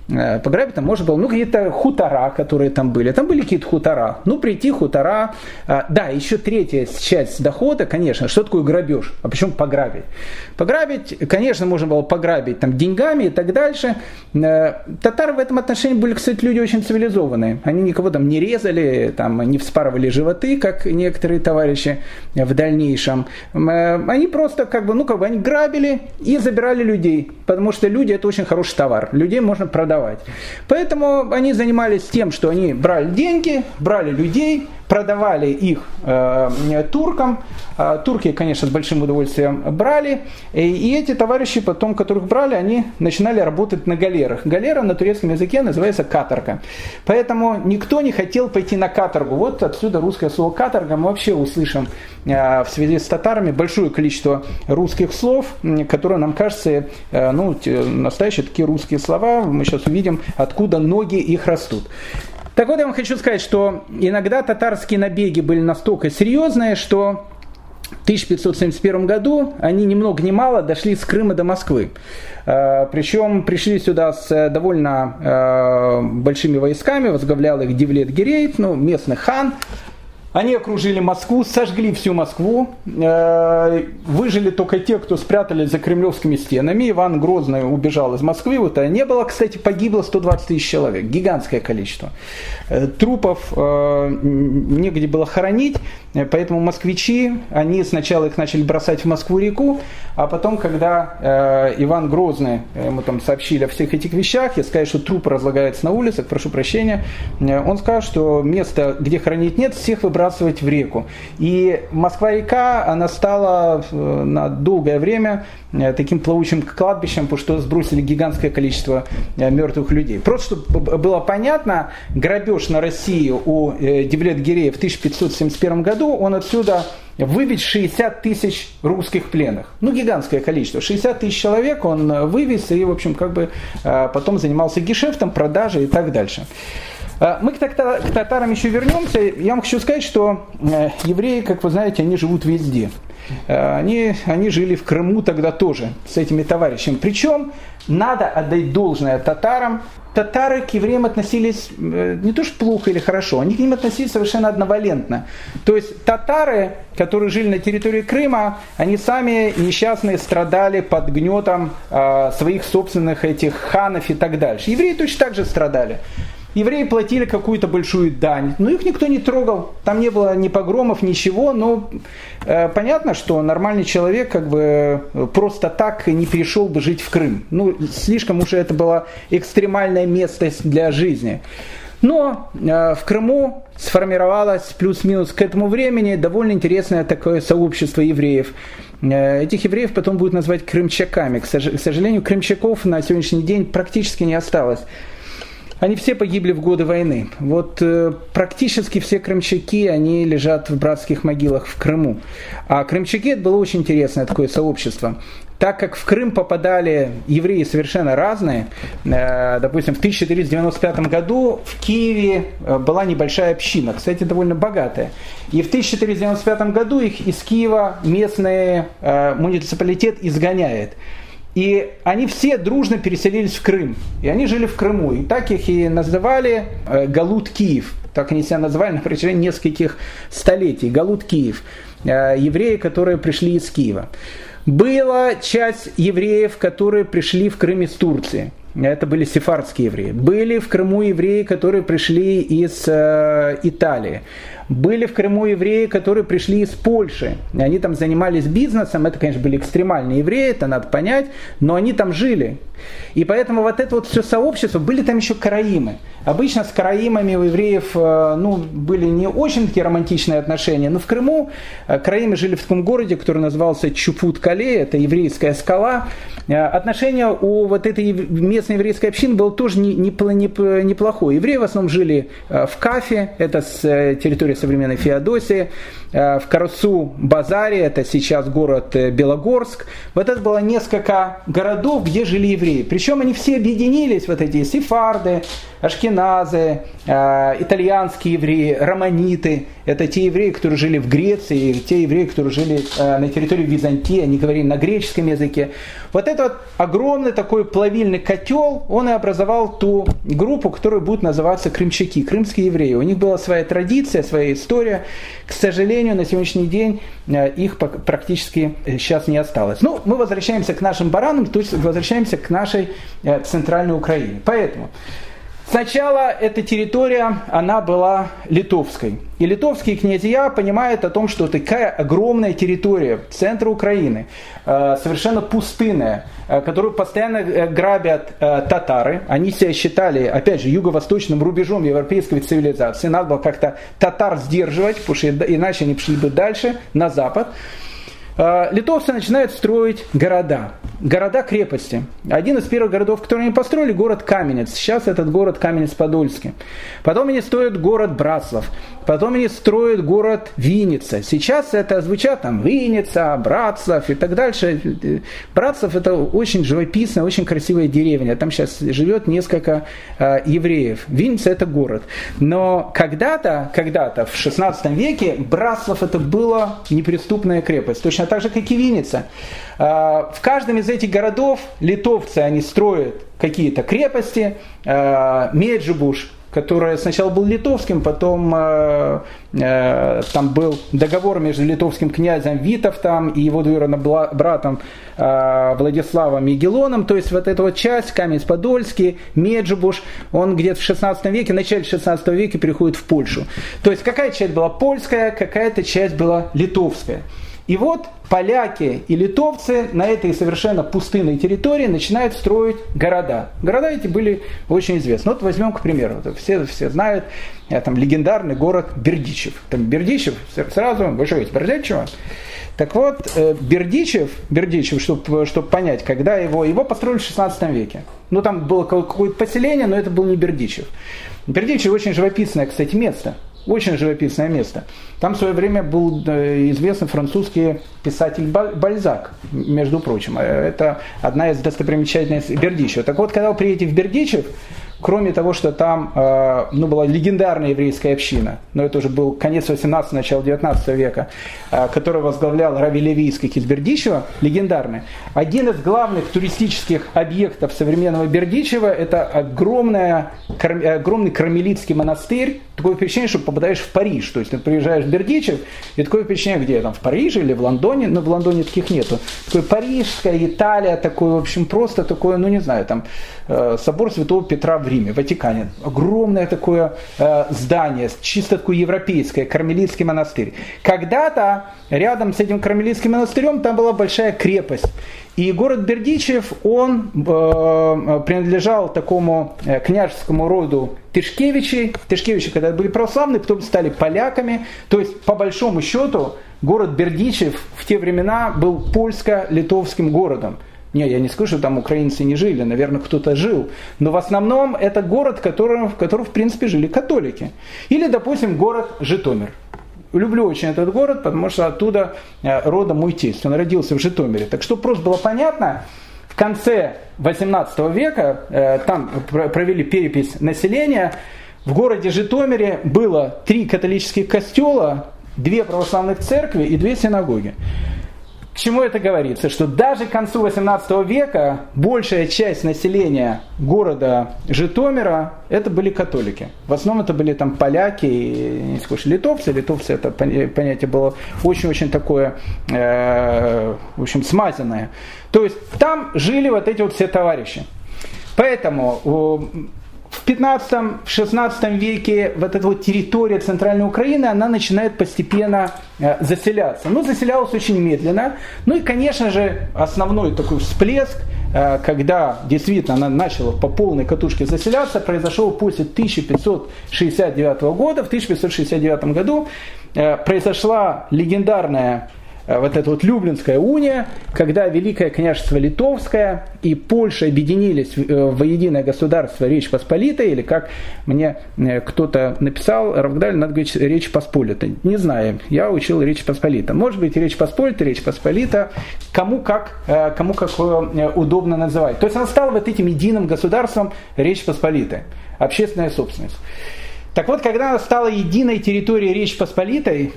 пограбить там можно было, ну, какие-то хутора, которые там были. Там были какие-то хутора. Ну, прийти хутора. А, да, еще третья часть дохода, конечно, что такое грабеж? А почему пограбить? Пограбить, конечно, можно было пограбить там деньгами и так дальше. Э, татары в этом отношении были, кстати, люди очень цивилизованные. Они никого там не резали, там, не вспарывали животы, как некоторые товарищи в дальнейшем. Э, они просто как бы, ну, как бы они грабили и забирали людей, потому что люди это очень хороший товар. Людей можно продать продавать. Поэтому они занимались тем, что они брали деньги, брали людей, продавали их э, туркам. Э, турки, конечно, с большим удовольствием брали. И, и эти товарищи, потом, которых брали, они начинали работать на галерах. Галера на турецком языке называется каторга. Поэтому никто не хотел пойти на каторгу. Вот отсюда русское слово каторга. Мы вообще услышим э, в связи с татарами большое количество русских слов, которые нам кажется, э, ну, настоящие такие русские слова. Мы сейчас увидим, откуда ноги их растут. Так вот, я вам хочу сказать, что иногда татарские набеги были настолько серьезные, что в 1571 году они ни много ни мало дошли с Крыма до Москвы. Э, Причем пришли сюда с довольно э, большими войсками, возглавлял их Дивлет Гирейт, ну, местный хан, они окружили Москву, сожгли всю Москву, э, выжили только те, кто спрятались за кремлевскими стенами. Иван Грозный убежал из Москвы, вот а не было, кстати, погибло 120 тысяч человек, гигантское количество. Э, трупов э, негде было хоронить, поэтому москвичи, они сначала их начали бросать в Москву-реку, а потом, когда Иван Грозный, ему там сообщили о всех этих вещах, я сказал, что труп разлагается на улицах, прошу прощения, он сказал, что место, где хоронить нет, всех выбрасывать в реку. И Москва-река, она стала э, на долгое время э, таким плавучим кладбищем, потому что сбросили гигантское количество э, мертвых людей. Просто чтобы было понятно, грабеж на Россию у Девлет-Гирея в 1571 году, он отсюда вывез 60 тысяч русских пленных. Ну, гигантское количество. 60 тысяч человек он вывез и, в общем, как бы потом занимался гешефтом, продажей и так дальше. А, мы к татарам еще вернемся. Я вам хочу сказать, что э, евреи, как вы знаете, они живут везде. Э, они, они жили в Крыму тогда тоже с этими товарищами. Причем надо отдать должное татарам. Татары к евреям относились э, не то что плохо или хорошо, они к ним относились совершенно одновалентно. То есть татары, которые жили на территории Крыма, они сами несчастные страдали под гнетом своих собственных этих ханов и так дальше. Евреи точно так же страдали евреи платили какую-то большую дань, но их никто не трогал, там не было ни погромов, ничего, но э, понятно, что нормальный человек как бы э, просто так не перешел бы жить в Крым. Ну, слишком уже это было экстремальное место для жизни. Но э, в Крыму сформировалось плюс-минус к этому времени довольно интересное такое сообщество евреев. Э, этих евреев потом будут называть крымчаками. К сожалению, крымчаков на сегодняшний день практически не осталось. Они все погибли в годы войны. Вот э, практически все крымчаки, они лежат в братских могилах в Крыму. А крымчаки это было очень интересное такое сообщество. Так как в Крым попадали евреи совершенно разные, э, допустим, в 1495 году в Киеве э, была небольшая община, кстати, довольно богатая. И в 1495 году их из Киева местный э, муниципалитет изгоняет. И они все дружно переселились в Крым. И они жили в Крыму. И так их и называли э, Галут Киев. Так они себя называли на протяжении нескольких столетий. Галут Киев. Э, евреи, которые пришли из Киева. Была часть евреев, которые пришли в Крым из Турции. Это были сефардские евреи. Были в Крыму евреи, которые пришли из э, Италии. Были в Крыму евреи, которые пришли из Польши. Они там занимались бизнесом. Это, конечно, были экстремальные евреи, это надо понять. Но они там жили. И поэтому вот это вот все сообщество, были там еще караимы. Обычно с караимами у евреев э, ну, были не очень такие романтичные отношения, но в Крыму э, караимы жили в таком городе, который назывался Чупут-Кале, это еврейская скала. Э, отношение у вот этой местной еврейской общины было тоже неплохое. Евреи в основном жили в Кафе, это с территории современной Феодосии, в Карсу Базаре, это сейчас город Белогорск. Вот это было несколько городов, где жили евреи. Причем они все объединились, вот эти сефарды, ашкеназы, э, итальянские евреи, романиты. Это те евреи, которые жили в Греции, те евреи, которые жили э, на территории Византии, они говорили на греческом языке. Вот этот вот огромный такой плавильный котел, он и образовал ту группу, которая будет называться крымчаки, крымские евреи. У них была своя традиция, своя история. К сожалению, на сегодняшний день э, их практически сейчас не осталось. Ну, мы возвращаемся к нашим баранам, то есть возвращаемся к нашей центральной Украине. Поэтому Сначала эта территория, она была литовской. И литовские князья понимают о том, что такая огромная территория центра Украины, э, совершенно пустынная, э, которую постоянно э, грабят татары. Они себя считали, опять же, юго-восточным рубежом европейской цивилизации. Надо было как-то татар сдерживать, потому что иначе они пошли бы дальше, на запад. Литовцы начинают строить города. Города-крепости. Один из первых городов, которые они построили, город Каменец. Сейчас этот город Каменец-Подольский. Потом они строят город Братслав. Потом они строят город Винница. Сейчас это звучат там Винница, Братслав и так дальше. Братслав это очень живописная, очень красивая деревня. Там сейчас живет несколько э, евреев. Винница это город. Но когда-то, когда-то в 16 веке Братслав это была неприступная крепость. Точно так же, как и Винница. Э, в каждом из этих городов литовцы, они строят какие-то крепости. Э, Меджибуш, который сначала был литовским, потом э, э, там был договор между литовским князем Витовтом и его братом Владиславом Егелоном, то есть вот эта вот часть, Каменец-Подольский, Меджибуш, он где-то в 16 веке, в начале 16 века переходит в Польшу. То есть какая часть была польская, какая-то часть была литовская. И вот поляки и литовцы на этой совершенно пустынной территории начинают строить города. Города эти были очень известны. Вот возьмем, к примеру, все, все знают, э, там легендарный город Бердичев. Там Бердичев, сразу, что, из Бердичева? Так вот, э, Бердичев, Бердичев чтобы, чтобы понять, когда его, его построили в 16 веке. Ну, там было какое-то поселение, но это был не Бердичев. Бердичев очень живописное, кстати, место. Очень живописное место. Там в свое время был э, известный французский писатель Бальзак, между прочим. Э, это одна из достопримечательностей Бердичева. Так вот, когда вы приедете в Бердичев, Кроме того, что там э, ну, была легендарная еврейская община, но это уже был конец 18 начало 19 века, э, которую возглавлял Рави Левийский из Бердичева, легендарный. Один из главных туристических объектов современного Бердичева – это огромная, огромный кармелитский монастырь. Такое впечатление, что попадаешь в Париж. То есть ты приезжаешь в Бердичев, и такое впечатление, где там, в Париже или в Лондоне, но в Лондоне таких нету. Такое парижская, Италия, такое, в общем, просто такое, ну не знаю, там, э, собор Святого Петра в Риме, Ватикане. Огромное такое э, здание, чисто такое европейское, кармелитский монастырь. Когда-то рядом с этим кармелитским монастырем там была большая крепость. И город Бердичев, он э, принадлежал такому э, княжескому роду Тышкевичей. Тышкевичи, когда были православные, потом стали поляками. То есть, по большому счету, город Бердичев в те времена был польско-литовским городом. Не, я не скажу, что там украинцы не жили, наверное, кто-то жил. Но в основном это город, в котором, в котором, в принципе, жили католики. Или, допустим, город Житомир. Люблю очень этот город, потому что оттуда э, родом мой тесть. Он родился в Житомире. Так что просто было понятно, в конце 18 века э, там провели перепись населения. В городе Житомире было три католических костела, две православных церкви и две синагоги. К чему это говорится? Что даже к концу 18 века большая часть населения города Житомира это были католики. В основном это были там поляки, не скажу, литовцы. Литовцы это понятие было очень-очень такое, э, в общем, смазанное. То есть там жили вот эти вот все товарищи. Поэтому в 15-16 веке вот эта вот территория Центральной Украины, она начинает постепенно э, заселяться. Ну, заселялась очень медленно. Ну и, конечно же, основной такой всплеск, э, когда действительно она начала по полной катушке заселяться, произошел после 1569 года. В 1569 году э, произошла легендарная вот эта вот Люблинская уния, когда Великое княжество Литовское и Польша объединились э, в единое государство Речь Посполитая, или как мне э, кто-то написал, Равгдаль, надо говорить Речь Посполита. Не знаю, я учил Речь Посполита. Может быть, Речь Посполита, Речь Посполита, кому как, кому как удобно называть. То есть она стала вот этим единым государством Речь Посполитой, общественная собственность. Так вот, когда она стала единой территорией Речь Посполитой,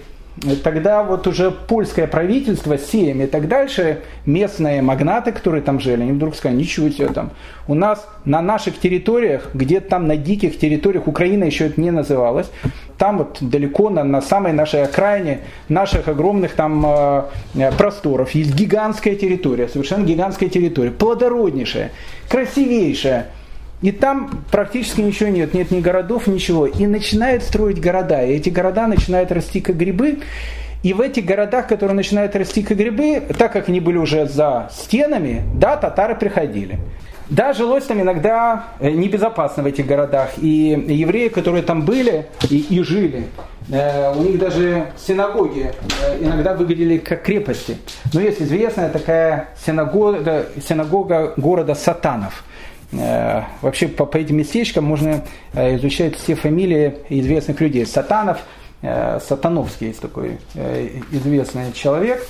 тогда вот уже польское правительство, Сейм и так дальше, местные магнаты, которые там жили, они вдруг сказали, ничего себе там, у нас на наших территориях, где-то там на диких территориях, Украина еще это не называлась, там вот далеко на, на самой нашей окраине наших огромных там э, э просторов есть гигантская территория, совершенно гигантская территория, плодороднейшая, красивейшая, и там практически ничего нет, нет ни городов, ничего. И начинают строить города. И эти города начинают расти как грибы. И в этих городах, которые начинают расти как грибы, так как они были уже за стенами, да, татары приходили. Да, жилось там иногда э, небезопасно в этих городах. И евреи, которые там были и, и жили, у них даже синагоги иногда выглядели как крепости. Но есть известная такая синагога, синагога города Сатанов. Вообще по, по этим местечкам можно изучать все фамилии известных людей. Сатанов, Сатановский есть такой известный человек.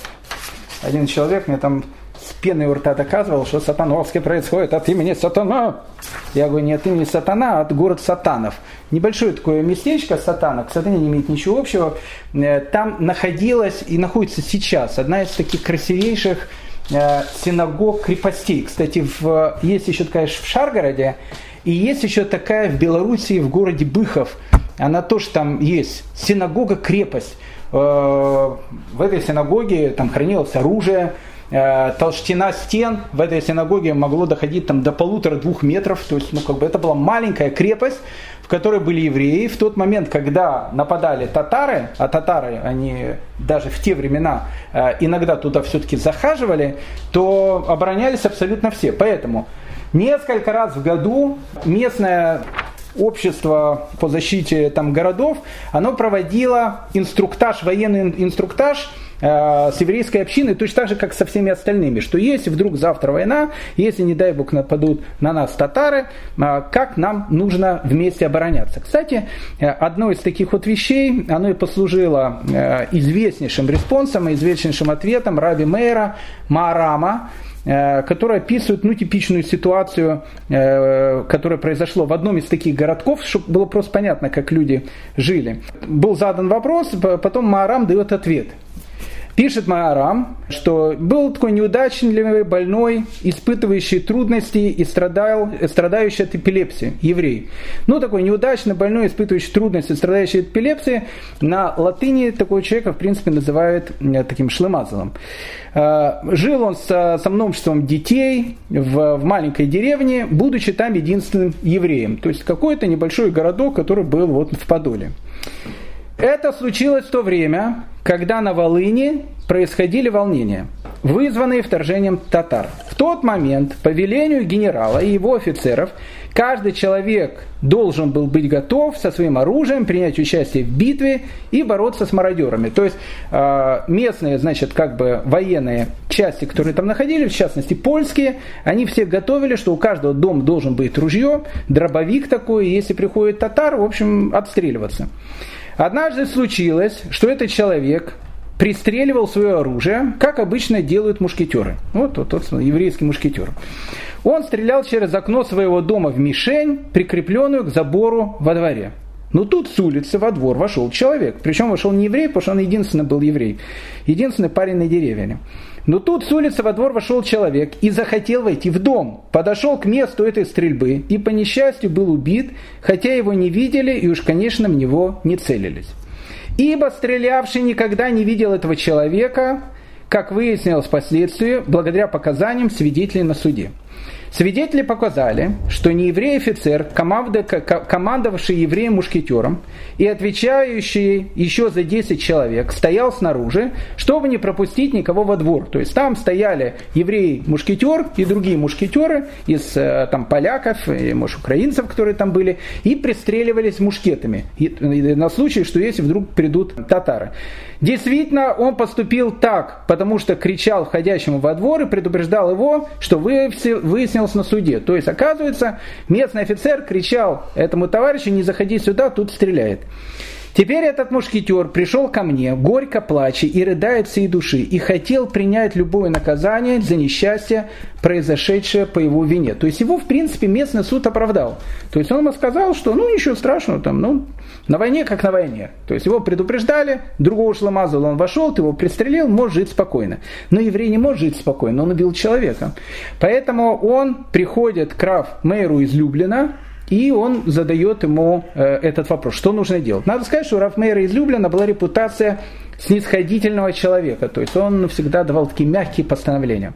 Один человек мне там с пеной у рта доказывал, что сатановский происходит от имени Сатана. Я говорю, не от имени Сатана, а от город Сатанов. Небольшое такое местечко Сатана, к Сатане не имеет ничего общего. Э, там находилась и находится сейчас одна из таких красивейших э, синагог крепостей. Кстати, в, есть еще такая в Шаргороде, и есть еще такая в Белоруссии, в городе Быхов. Она тоже там есть. Синагога-крепость. Э, в этой синагоге там хранилось оружие, Э, толщина стен в этой синагоге могло доходить там, до полутора-двух метров. То есть ну, как бы это была маленькая крепость, в которой были евреи. В тот момент, когда нападали татары, а татары, они даже в те времена э, иногда туда все-таки захаживали, то оборонялись абсолютно все. Поэтому несколько раз в году местное общество по защите там, городов, оно проводило инструктаж, военный инструктаж – Э, с еврейской общиной, точно так же, как со всеми остальными, что если вдруг завтра война, если, не дай бог, нападут на нас татары, э, как нам нужно вместе обороняться. Кстати, э, одно из таких вот вещей, оно и послужило известнейшим респонсом, известнейшим ответом Раби Мейра Маарама, который описывает ну, типичную ситуацию, которая произошла в одном из таких городков, чтобы было просто понятно, как люди жили. Был задан вопрос, потом Маарам дает ответ – Пишет Маарам, что был такой неудачливый, больной, испытывающий трудности и страдал, страдающий от эпилепсии, еврей. Ну, такой неудачный, больной, испытывающий трудности, страдающий от эпилепсии, на латыни такого человека, в принципе, называют э, таким шлемазалом. Э, жил он со, со множеством детей в, в маленькой деревне, будучи там единственным евреем. То есть какой-то небольшой городок, который был вот в Подоле. Это случилось в то время, когда на Волыне происходили волнения, вызванные вторжением татар. В тот момент по велению генерала и его офицеров каждый человек должен был быть готов со своим оружием принять участие в битве и бороться с мародерами. То есть э, местные, значит, как бы военные части, которые там находились, в частности польские, они все готовили, что у каждого дома должен быть ружье, дробовик такой, если приходит татар, в общем, отстреливаться. Однажды случилось, что этот человек пристреливал свое оружие, как обычно делают мушкетеры. Вот вот, вот еврейский мушкетер. Он стрелял через окно своего дома в мишень, прикрепленную к забору во дворе. Но тут с улицы во двор вошел человек. Причем вошел не еврей, потому что он единственный был еврей. Единственный парень на деревне. Но тут с улицы во двор вошел человек и захотел войти в дом. Подошел к месту этой стрельбы и по несчастью был убит, хотя его не видели и уж, конечно, в него не целились. Ибо стрелявший никогда не видел этого человека, как выяснилось впоследствии, благодаря показаниям свидетелей на суде. Свидетели показали, что нееврей офицер, командовавший евреем-мушкетером и отвечающий еще за 10 человек, стоял снаружи, чтобы не пропустить никого во двор. То есть там стояли еврей-мушкетер и другие мушкетеры из э, там, поляков, и, может, украинцев, которые там были, и пристреливались мушкетами на случай, что если вдруг придут татары. Действительно, он поступил так, потому что кричал входящему во двор и предупреждал его, что выяснилось на суде. То есть, оказывается, местный офицер кричал этому товарищу, не заходи сюда, тут стреляет. Теперь этот мушкетер пришел ко мне, горько плача и рыдает всей души, и хотел принять любое наказание за несчастье, произошедшее по его вине. То есть его, в принципе, местный суд оправдал. То есть он ему сказал, что ну ничего страшного, там, ну, на войне как на войне. То есть его предупреждали, другого шламазала он вошел, ты его пристрелил, может жить спокойно. Но еврей не может жить спокойно, он убил человека. Поэтому он приходит к Рав Мейру из Люблина, и он задает ему э, этот вопрос, что нужно делать. Надо сказать, что у Рафмейра из Люблина была репутация снисходительного человека, то есть он всегда давал такие мягкие постановления.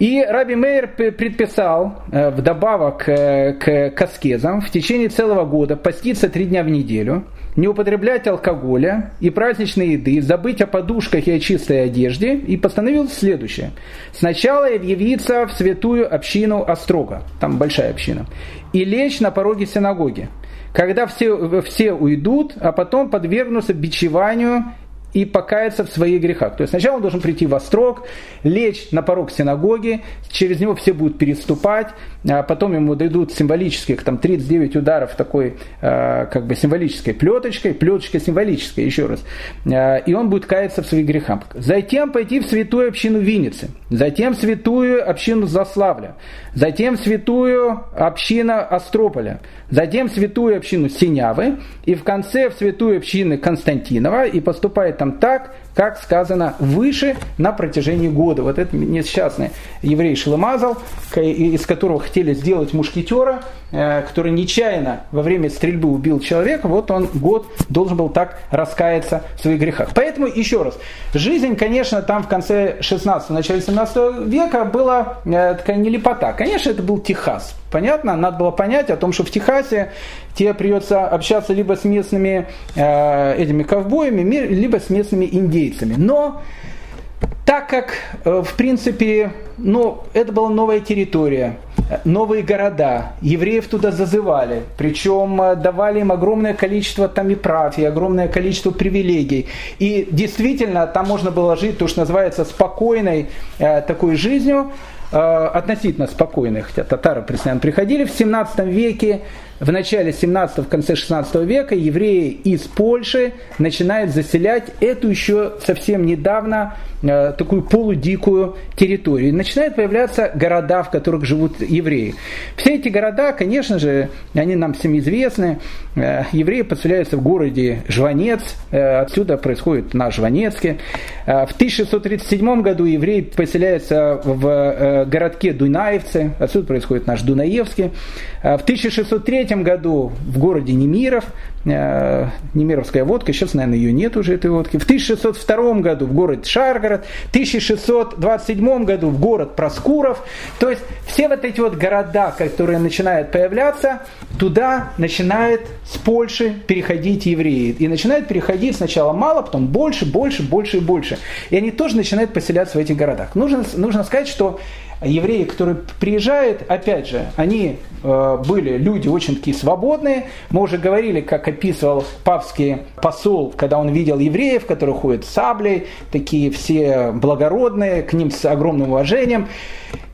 И Раби Мейер предписал э, вдобавок э, к, к аскезам в течение целого года поститься три дня в неделю – не употреблять алкоголя и праздничной еды, забыть о подушках и о чистой одежде, и постановил следующее. Сначала явиться в святую общину Острога, там большая община, и лечь на пороге синагоги. когда все, все уйдут, а потом подвергнутся бичеванию и покаяться в своих грехах. То есть сначала он должен прийти во строк, лечь на порог синагоги, через него все будут переступать, а потом ему дадут символических там 39 ударов такой а, как бы символической плеточкой, плеточка символическая, еще раз, а, и он будет каяться в своих грехах. Затем пойти в святую общину Винницы, затем в святую общину Заславля, затем в святую общину Астрополя, затем в святую общину Синявы. И в конце в святую общину Константинова. И поступает там так, как сказано выше на протяжении года. Вот это несчастный еврей Шлемазал, из которого хотели сделать мушкетера, э, который нечаянно во время стрельбы убил человека, вот он год должен был так раскаяться в своих грехах. Поэтому еще раз, жизнь, конечно, там в конце 16 начале 17 века была э, такая нелепота. Конечно, это был Техас. Понятно? Надо было понять о том, что в Техасе тебе придется общаться либо с местными э, этими ковбоями, либо с местными индейцами. Но так как, э, в принципе, ну, это была новая территория, новые города, евреев туда зазывали, причем э, давали им огромное количество там и прав, и огромное количество привилегий. И действительно, там можно было жить, то, что называется, спокойной э, такой жизнью, относительно спокойной, хотя татары постоянно приходили в 17 веке, в начале 17 в конце 16 века евреи из Польши начинают заселять эту еще совсем недавно э, такую полудикую территорию. Начинают появляться города, в которых живут евреи. Все эти города, конечно же, они нам всем известны. Э, евреи поселяются в городе Жванец, э, отсюда происходит наш Жванецкий. Э, в 1637 году евреи поселяются в городке Дунаевцы, отсюда происходит наш Дунаевский. В 1603 1993 году в городе Немиров, Немировская водка, сейчас, наверное, ее нет уже, этой водки. В 1602 году в город Шаргород, в 1627 году в город Проскуров. То есть все вот эти вот города, которые начинают появляться, туда начинает с Польши переходить евреи. И начинают переходить сначала мало, потом больше, больше, больше и больше. И они тоже начинают поселяться в этих городах. Нужно, нужно сказать, что евреи, которые приезжают, опять же, они э, были люди очень такие свободные. Мы уже говорили, как описывал папский посол, когда он видел евреев, которые ходят с саблей, такие все благородные, к ним с огромным уважением.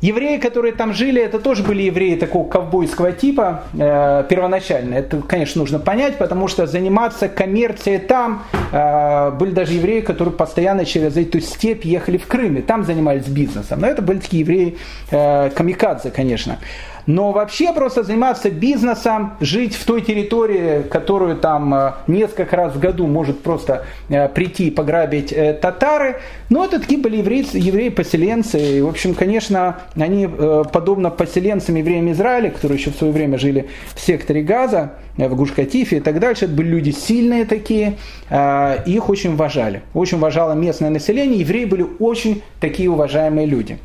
Евреи, которые там жили, это тоже были евреи такого ковбойского типа э, первоначально. Это, конечно, нужно понять, потому что заниматься коммерцией там э, были даже евреи, которые постоянно через эту степь ехали в Крым, и там занимались бизнесом. Но это были такие евреи э, камикадзе, конечно. Но вообще просто заниматься бизнесом, жить в той территории, которую там э, несколько раз в году может просто э, прийти и пограбить э, татары, ну это такие были евреи, евреи-поселенцы. И, в общем, конечно, они подобно поселенцам евреям Израиля, которые еще в свое время жили в секторе Газа, в Гушкатифе и так дальше. Это были люди сильные такие, их очень уважали. Очень уважало местное население. Евреи были очень такие уважаемые люди.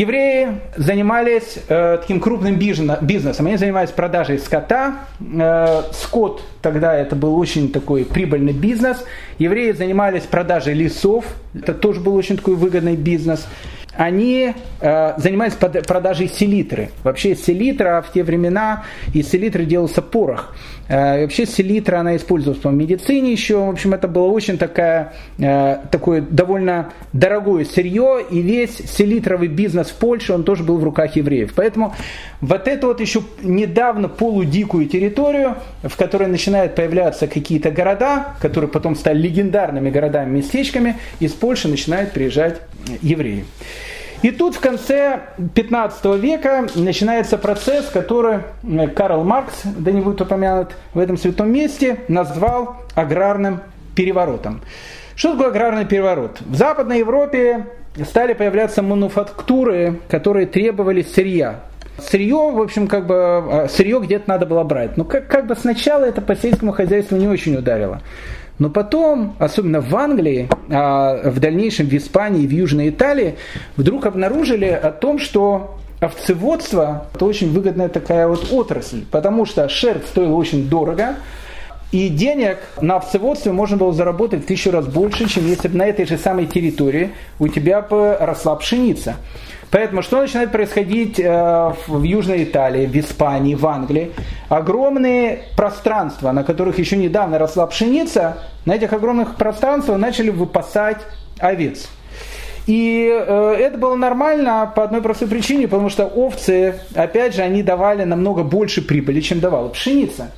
Евреи занимались э, таким крупным бизнесом. Они занимались продажей скота. Э, скот тогда это был очень такой прибыльный бизнес. Евреи занимались продажей лесов. Это тоже был очень такой выгодный бизнес они э, занимались продажей селитры. Вообще селитра в те времена, из селитры делался порох. Э, вообще селитра, она использовалась в медицине еще. В общем, это было очень такая, э, такое довольно дорогое сырье, и весь селитровый бизнес в Польше, он тоже был в руках евреев. Поэтому вот эту вот еще недавно полудикую территорию, в которой начинают появляться какие-то города, которые потом стали легендарными городами-местечками, из Польши начинают приезжать евреи. И тут в конце 15 века начинается процесс, который э, Карл Маркс, да не будет упомянут в этом святом месте, назвал аграрным переворотом. Что такое аграрный переворот? В Западной Европе стали появляться мануфактуры, которые требовали сырья. Сырье, в общем, как бы э, сырье где-то надо было брать. Но как, как бы сначала это по сельскому хозяйству не очень ударило. Но потом, особенно в Англии, а в дальнейшем в Испании, в Южной Италии, вдруг обнаружили о том, что овцеводство – это очень выгодная такая вот отрасль, потому что шерсть стоила очень дорого, И денег на овцеводстве можно было заработать в тысячу раз больше, чем если бы на этой же самой территории у тебя бы росла пшеница. Поэтому что начинает происходить э, в Южной Италии, в Испании, в Англии? Огромные пространства, на которых еще недавно росла пшеница, на этих огромных пространствах начали выпасать овец. И э, это было нормально по одной простой причине, потому что овцы, опять же, они давали намного больше прибыли, чем давала пшеница.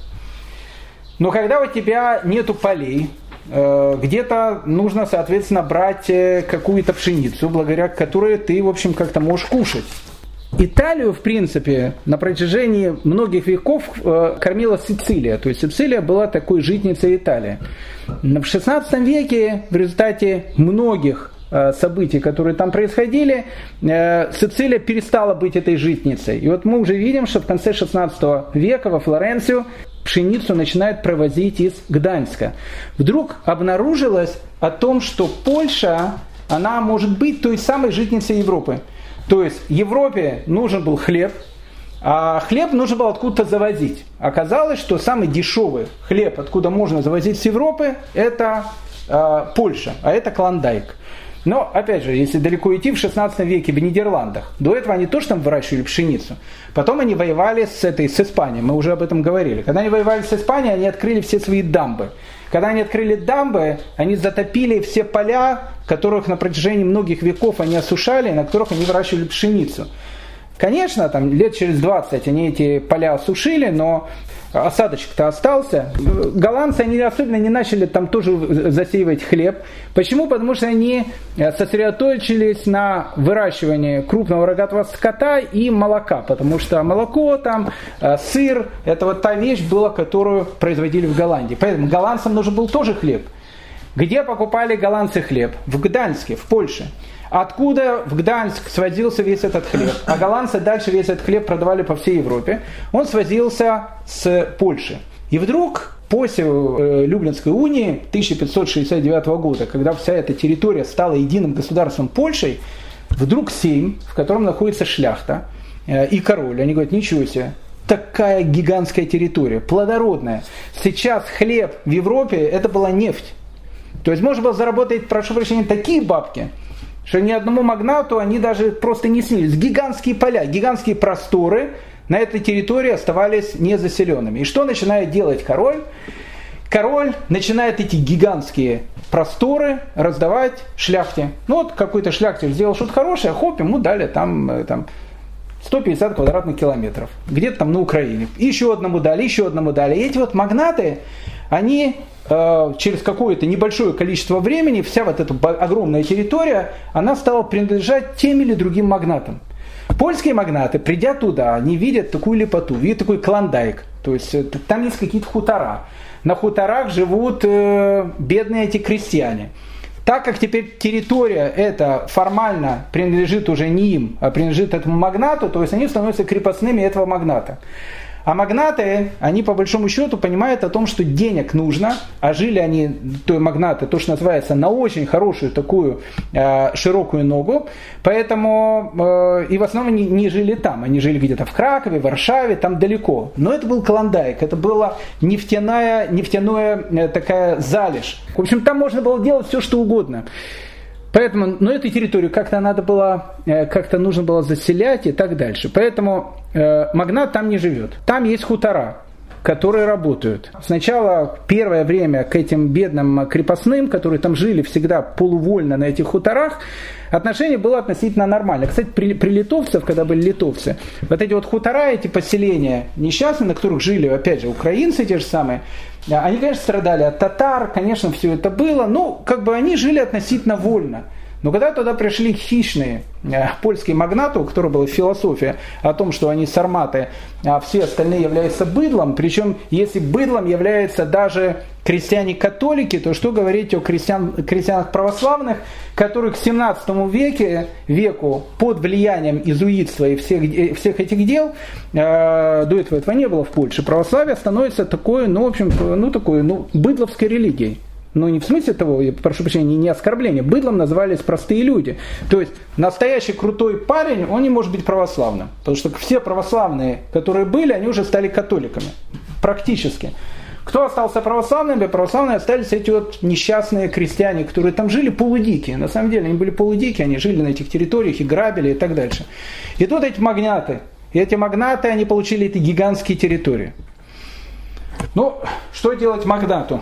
Но когда у тебя нету полей, э, где-то нужно, соответственно, брать э, какую-то пшеницу, благодаря которой ты, в общем, как-то можешь кушать. Италию, в принципе, на протяжении многих веков э, кормила Сицилия. То есть Сицилия была такой житницей Италии. В 16 веке в результате многих событий, которые там происходили, э, Сицилия перестала быть этой житницей. И вот мы уже видим, что в конце 16 века во Флоренцию пшеницу начинают провозить из Гданьска. Вдруг обнаружилось о том, что Польша, она может быть той самой житницей Европы. То есть Европе нужен был хлеб, а хлеб нужно было откуда-то завозить. Оказалось, что самый дешевый хлеб, откуда можно завозить с Европы, это э, Польша, а это Клондайк. Но, опять же, если далеко идти, в 16 веке в Нидерландах, до этого они тоже там выращивали пшеницу. Потом они воевали с, этой, с Испанией, мы уже об этом говорили. Когда они воевали с Испанией, они открыли все свои дамбы. Когда они открыли дамбы, они затопили все поля, которых на протяжении многих веков они осушали, на которых они выращивали пшеницу. Конечно, там лет через 20 они эти поля осушили, но осадочек-то остался. Голландцы, они особенно не начали там тоже засеивать хлеб. Почему? Потому что они сосредоточились на выращивании крупного рогатого скота и молока. Потому что молоко там, э, сыр, это вот та вещь была, которую производили в Голландии. Поэтому голландцам нужен был тоже хлеб. Где покупали голландцы хлеб? В Гданьске, в Польше. Откуда в Гданьск свозился весь этот хлеб? А голландцы дальше весь этот хлеб продавали по всей Европе. Он свозился с Польши. И вдруг после э, Люблинской унии 1569 года, когда вся эта территория стала единым государством Польшей, вдруг Сейм, в котором находится шляхта э, и король, они говорят, ничего себе, такая гигантская территория, плодородная. Сейчас хлеб в Европе это была нефть. То есть можно было заработать, прошу прощения, такие бабки – что ни одному магнату они даже просто не снились. Гигантские поля, гигантские просторы на этой территории оставались незаселенными. И что начинает делать король? Король начинает эти гигантские просторы раздавать шляхте. Ну вот какой-то шляхте сделал что-то хорошее, а хоп, ему дали там, э, там 150 квадратных километров. Где-то там на Украине. Еще одному дали, еще одному дали. И эти вот магнаты, они через какое-то небольшое количество времени, вся вот эта огромная территория, она стала принадлежать тем или другим магнатам. Польские магнаты, придя туда, они видят такую лепоту, видят такой клондайк. То есть э, там есть какие-то хутора. На хуторах живут э, бедные эти крестьяне. Так как теперь территория эта формально принадлежит уже не им, а принадлежит этому магнату, то есть они становятся крепостными этого магната. А магнаты, они по большому счету понимают о том, что денег нужно, а жили они, то магнаты, то, что называется, на очень хорошую такую э, широкую ногу, поэтому э, и в основном не, не жили там, они жили где-то в Кракове, Варшаве, там далеко. Но это был Клондайк, это была нефтяная, нефтяная э, такая залежь. В общем, там можно было делать все, что угодно. Поэтому, но ну, эту территорию как-то надо было, э, как-то нужно было заселять и так дальше. Поэтому э, магнат там не живет. Там есть хутора, которые работают. Сначала первое время к этим бедным крепостным, которые там жили всегда полувольно на этих хуторах, отношение было относительно нормально. Кстати, при, при литовцев, когда были литовцы, вот эти вот хутора, эти поселения несчастные, на которых жили, опять же, украинцы те же самые, они, конечно, страдали от татар, конечно, все это было, но как бы они жили относительно вольно. Но когда туда пришли хищные э, польские магнаты, у которых была философия о том, что они сарматы, а все остальные являются быдлом, причем если быдлом являются даже крестьяне-католики, то что говорить о крестьян, крестьянах православных, которые к 17 веке, веку под влиянием изуитства и всех, э, всех этих дел, э, до этого этого не было в Польше, православие становится такой, ну, в общем, ну, такой, ну, быдловской религией. Ну, не в смысле того, я прошу прощения, не оскорбление. Быдлом назывались простые люди. То есть, настоящий крутой парень, он не может быть православным. Потому что все православные, которые были, они уже стали католиками. Практически. Кто остался православными? Православные остались эти вот несчастные крестьяне, которые там жили полудикие. На самом деле они были полудикие, они жили на этих территориях и грабили и так дальше. И тут эти магнаты, и эти магнаты, они получили эти гигантские территории. Ну, что делать магнату?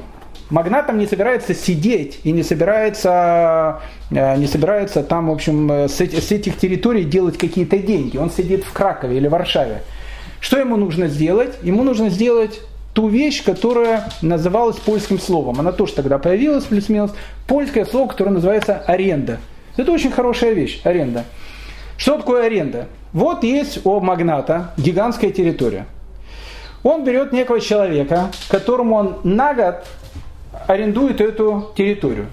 Магнатом не собирается сидеть и не собирается, э, не собирается там, в общем, э, с этих территорий делать какие-то деньги. Он сидит в Кракове или Варшаве. Что ему нужно сделать? Ему нужно сделать ту вещь, которая называлась польским словом. Она тоже тогда появилась, плюс-минус. Польское слово, которое называется аренда. Это очень хорошая вещь, аренда. Что такое аренда? Вот есть у магната гигантская территория. Он берет некого человека, которому он на год арендует эту территорию.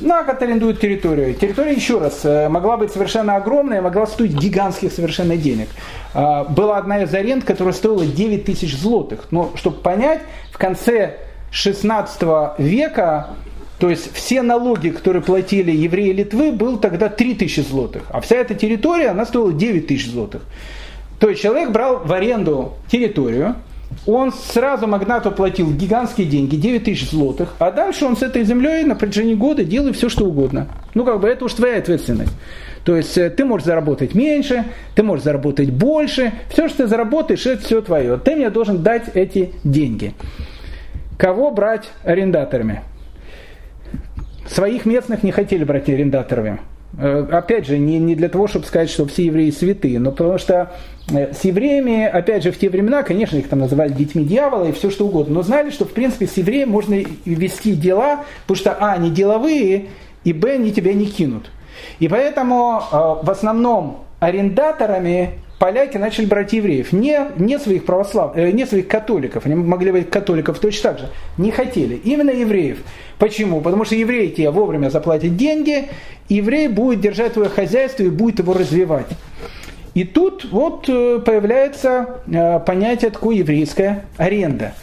На год арендует территорию. Территория, еще раз, э, могла быть совершенно огромная, могла стоить гигантских совершенно денег. А, была одна из аренд, которая стоила 9 тысяч злотых. Но, чтобы понять, в конце 16 века то есть все налоги, которые платили евреи Литвы, был тогда 3 тысячи злотых. А вся эта территория, она стоила 9 тысяч злотых. То есть человек брал в аренду территорию, он сразу магнату платил гигантские деньги, 9 тысяч злотых, а дальше он с этой землей на протяжении года делает все, что угодно. Ну, как бы это уж твоя ответственность. То есть э, ты можешь заработать меньше, ты можешь заработать больше, все, что ты заработаешь, это все твое. Ты мне должен дать эти деньги. Кого брать арендаторами? Своих местных не хотели брать арендаторами. Э, опять же, не, не для того, чтобы сказать, что все евреи святые, но потому что э, с евреями, опять же, в те времена, конечно, их там называли детьми дьявола и все что угодно, но знали, что в принципе с евреем можно вести дела, потому что а, они деловые, и б, они тебя не кинут. И поэтому э, в основном арендаторами поляки начали брать евреев, не, не своих православ, не своих католиков, они могли быть католиков точно так же, не хотели, именно евреев. Почему? Потому что евреи тебе вовремя заплатят деньги, еврей будет держать твое хозяйство и будет его развивать. И тут вот э, появляется э, понятие такое еврейская аренда.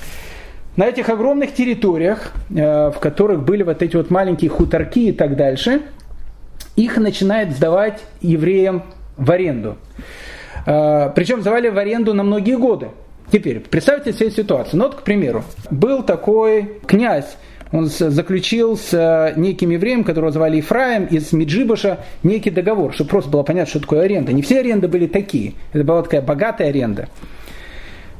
На этих огромных территориях, в которых были вот эти вот маленькие хуторки и так дальше, их начинает сдавать евреям в аренду. Причем сдавали в аренду на многие годы. Теперь, представьте себе ситуацию. Ну вот, к примеру, был такой князь, он заключил с э, неким евреем, которого звали Ифраем, из Меджибаша, некий договор, чтобы просто было понятно, что такое аренда. Не все аренды были такие. Это была такая богатая аренда.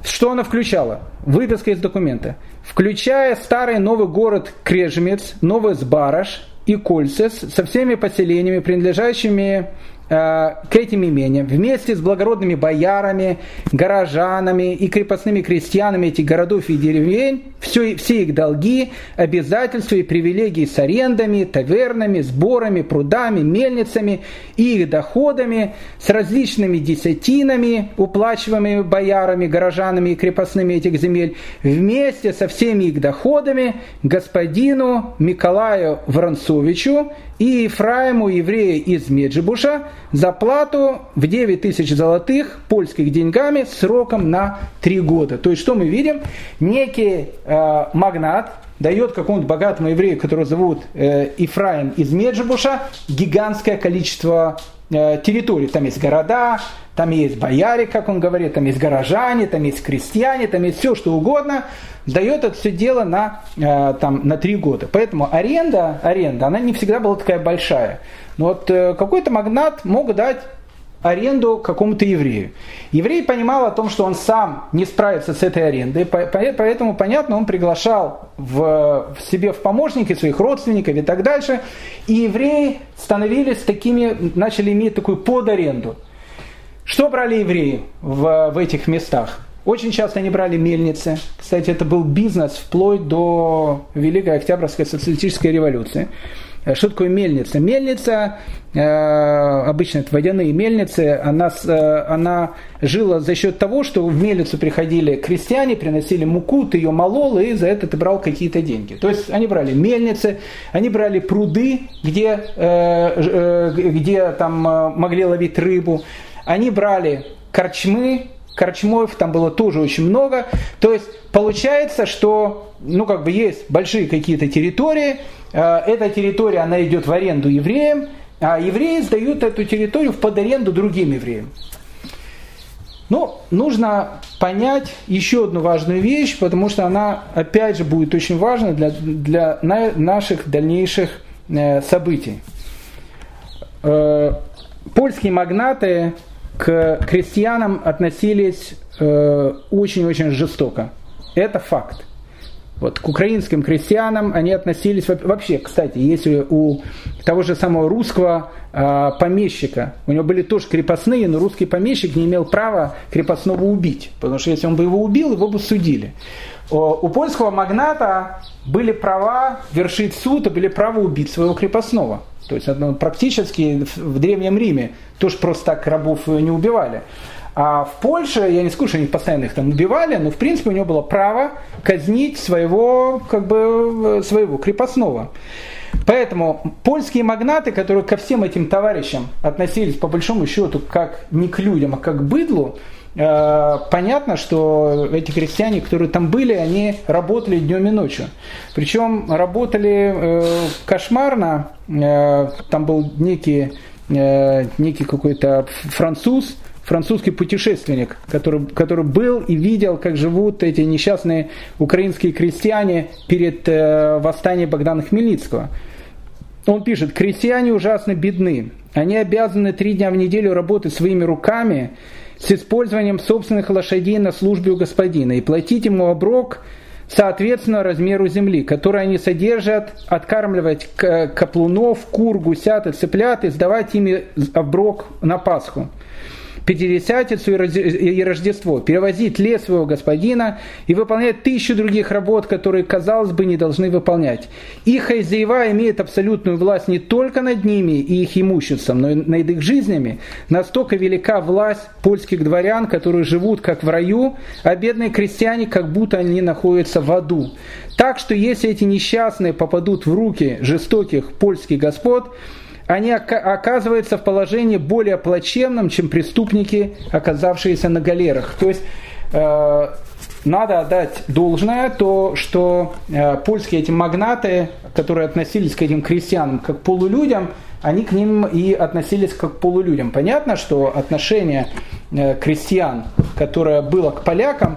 Что она включала? Выписка из документа. Включая старый новый город Крежемец, Новый Сбараш и Кольцес со всеми поселениями, принадлежащими к этим имениям вместе с благородными боярами, горожанами и крепостными крестьянами этих городов и деревень все, все их долги, обязательства и привилегии с арендами, тавернами, сборами, прудами, мельницами и их доходами, с различными десятинами, уплачиваемыми боярами, горожанами и крепостными этих земель, вместе со всеми их доходами господину Николаю Воронцовичу и Ефраиму, еврея из Меджибуша, за плату в 9 тысяч золотых польских деньгами сроком на 3 года. То есть, что мы видим? Некий э, магнат дает какому-то богатому еврею, которого зовут э, Ифраим из Меджибуша, гигантское количество э, территорий. Там есть города, там есть бояре, как он говорит, там есть горожане, там есть крестьяне, там есть все, что угодно – дает это все дело на, э, там, на три года. Поэтому аренда, аренда, она не всегда была такая большая. Но вот э, какой-то магнат мог дать аренду какому-то еврею. Еврей понимал о том, что он сам не справится с этой арендой, поэтому, понятно, он приглашал в, в себе в помощники своих родственников и так дальше. И евреи становились такими, начали иметь такую подаренду. Что брали евреи в, в этих местах? Очень часто они брали мельницы. Кстати, это был бизнес вплоть до Великой Октябрьской социалистической революции. Э, что такое мельница? Мельница, э, обычно это водяные мельницы, она, э, она жила за счет того, что в мельницу приходили крестьяне, приносили муку, ты ее молол, и за это ты брал какие-то деньги. То есть они брали мельницы, они брали пруды, где, где там могли ловить рыбу, они брали корчмы, корчмов там было тоже очень много. То есть получается, что ну как бы есть большие какие-то территории, э, эта территория она идет в аренду евреям, а евреи сдают эту территорию в под аренду другим евреям. Но нужно понять еще одну важную вещь, потому что она, опять же, будет очень важна для, для наших дальнейших э, событий. Э, польские магнаты к крестьянам относились э, очень-очень жестоко. Это факт. Вот к украинским крестьянам они относились вообще, кстати, если у того же самого русского э, помещика, у него были тоже крепостные, но русский помещик не имел права крепостного убить, потому что если он бы его убил, его бы судили. У польского магната были права вершить суд, и были права убить своего крепостного. То есть практически в Древнем Риме тоже просто так рабов не убивали. А в Польше, я не скажу, что они постоянно их там убивали, но в принципе у него было право казнить своего, как бы, своего крепостного. Поэтому польские магнаты, которые ко всем этим товарищам относились по большому счету как не к людям, а как к быдлу, э, понятно, что эти крестьяне, которые там были, они работали днем и ночью. Причем работали э, кошмарно. Э, там был некий, некий какой-то француз, французский путешественник, который, который был и видел, как живут эти несчастные украинские крестьяне перед э, восстанием Богдана Хмельницкого. Он пишет, крестьяне ужасно бедны. Они обязаны три дня в неделю работать своими руками с использованием собственных лошадей на службе у господина и платить ему оброк соответственно размеру земли, которую они содержат, откармливать каплунов, кур, гусят и цыплят и сдавать ими оброк на Пасху. Пятидесятицу и Рождество, перевозить лес своего господина и выполнять тысячу других работ, которые, казалось бы, не должны выполнять. Их хозяева имеют абсолютную власть не только над ними и их имуществом, но и над их жизнями. Настолько велика власть польских дворян, которые живут как в раю, а бедные крестьяне как будто они находятся в аду. Так что если эти несчастные попадут в руки жестоких польских господ, они оказываются в положении более плачевном, чем преступники, оказавшиеся на галерах. То есть э, надо отдать должное то, что э, польские эти магнаты, которые относились к этим крестьянам как полулюдям, они к ним и относились как к полулюдям. Понятно, что отношение э, крестьян, которое было к полякам,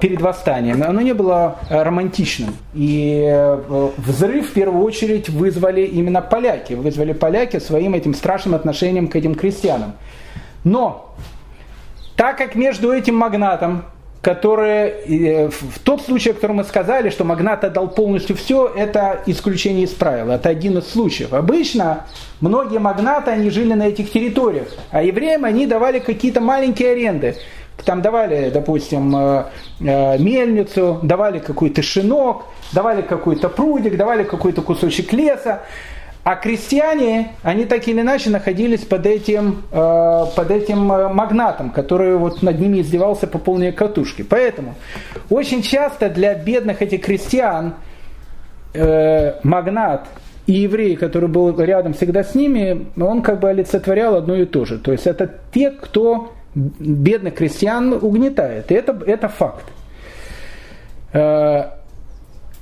перед восстанием, оно не было э, романтичным. И э, взрыв в первую очередь вызвали именно поляки. Вызвали поляки своим этим страшным отношением к этим крестьянам. Но так как между этим магнатом, который в тот случай, о котором мы сказали, что магнат отдал полностью все, это исключение из правил, это один из случаев. Обычно многие магнаты, они жили на этих территориях, а евреям они давали какие-то маленькие аренды. Там давали, допустим, э, э, мельницу, давали какой-то шинок, давали какой-то прудик, давали какой-то кусочек леса. А крестьяне, они так или иначе находились под этим, э, под этим магнатом, который вот над ними издевался по полной катушке. Поэтому очень часто для бедных этих крестьян магнат и еврей, который был рядом всегда с ними, он как бы олицетворял одно и то же. То есть это те, кто бедных крестьян угнетает. Это, это факт. Э,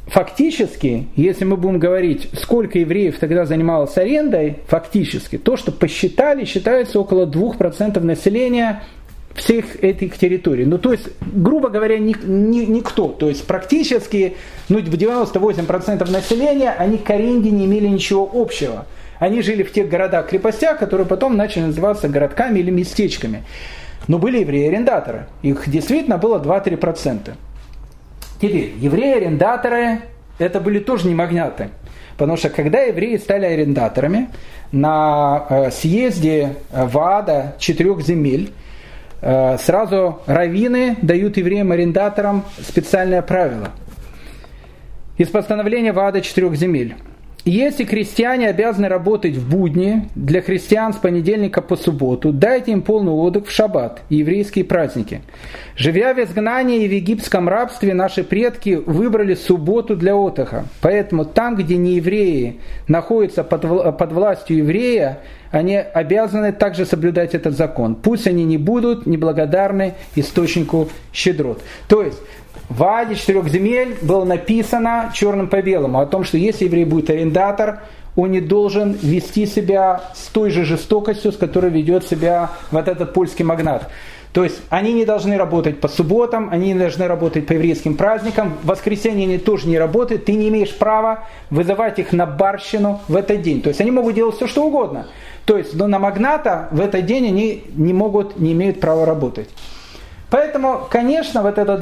фактически, если мы будем говорить, сколько евреев тогда занималось арендой, фактически, то, что посчитали, считается около 2% населения всех этих территорий. Ну, то есть, грубо говоря, ни, ни, никто. То есть, практически ну, в 98% населения они к аренде не имели ничего общего. Они жили в тех городах-крепостях, которые потом начали называться городками или местечками. Но были евреи-арендаторы. Их действительно было 2-3%. Теперь, евреи-арендаторы, это были тоже не магнаты. Потому что когда евреи стали арендаторами, на э, съезде ВАДА четырех земель, э, сразу раввины дают евреям-арендаторам специальное правило. Из постановления ВАДА четырех земель. Если крестьяне обязаны работать в будни, для христиан с понедельника по субботу, дайте им полный отдых в шаббат еврейские праздники. Живя в изгнании и в египетском рабстве, наши предки выбрали субботу для отдыха. Поэтому там, где не евреи находятся под, под властью еврея, они обязаны также соблюдать этот закон. Пусть они не будут неблагодарны источнику щедрот. То есть в Аде четырех земель было написано черным по белому о том, что если еврей будет арендатор, он не должен вести себя с той же жестокостью, с которой ведет себя вот этот польский магнат. То есть они не должны работать по субботам, они не должны работать по еврейским праздникам, в воскресенье они тоже не работают, ты не имеешь права вызывать их на барщину в этот день. То есть они могут делать все, что угодно. То есть но на магната в этот день они не могут, не имеют права работать. Поэтому, конечно, вот это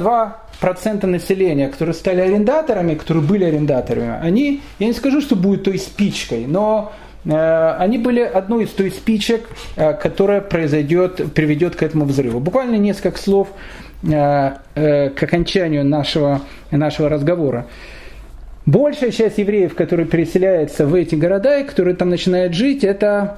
2% населения, которые стали арендаторами, которые были арендаторами, они, я не скажу, что будет той спичкой, но э, они были одной из той спичек, э, которая произойдет, приведет к этому взрыву. Буквально несколько слов э, к окончанию нашего, нашего разговора. Большая часть евреев, которые переселяются в эти города и которые там начинают жить, это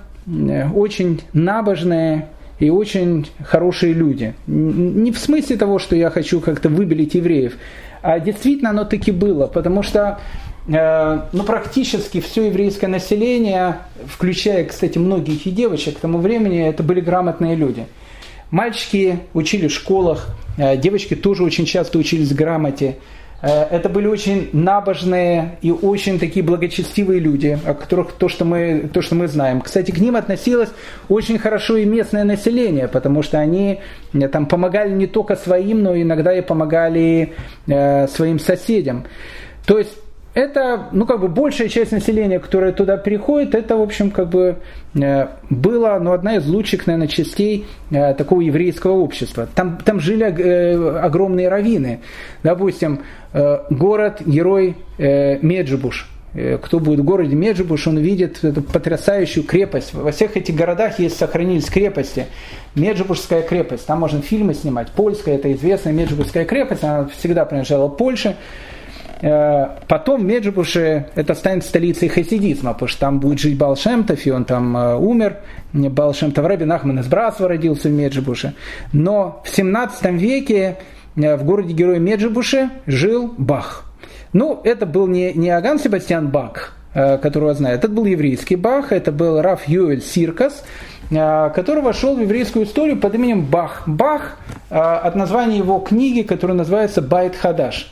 очень набожные, и очень хорошие люди. Не в смысле того, что я хочу как-то выбелить евреев, а действительно оно таки было, потому что э, ну, практически все еврейское население, включая, кстати, многих и девочек, к тому времени это были грамотные люди. Мальчики учили в школах, э, девочки тоже очень часто учились грамоте. Э, это были очень набожные и очень такие благочестивые люди, о которых то, что мы, то, что мы знаем. Кстати, к ним относилось очень хорошо и местное население, потому что они э, там помогали не только своим, но иногда и помогали э, своим соседям. То есть это, ну, как бы большая часть населения, которая туда переходит, это, в общем, как бы э, было, ну, одна из лучших, наверное, частей э, такого еврейского общества. Там, там жили э, огромные раввины. Допустим, город-герой Меджибуш. Кто будет в городе Меджибуш, он видит эту потрясающую крепость. Во всех этих городах есть сохранились крепости. Меджибушская крепость, там можно фильмы снимать. Польская, это известная Меджибушская крепость, она всегда принадлежала Польше. Э, потом Меджибуше это станет столицей хасидизма, потому что там будет жить Балшемтов, и он там э, умер. Балшемтов Рабин Ахман из Братства родился в Меджибуше. Но в 17 веке э, в городе Герой Меджибуше жил Бах. Ну, это был не, не Аган Себастьян Бах, которого знаю, это был еврейский Бах, это был Раф Юэль Сиркас, который вошел в еврейскую историю под именем Бах. Бах от названия его книги, которая называется בית חדש.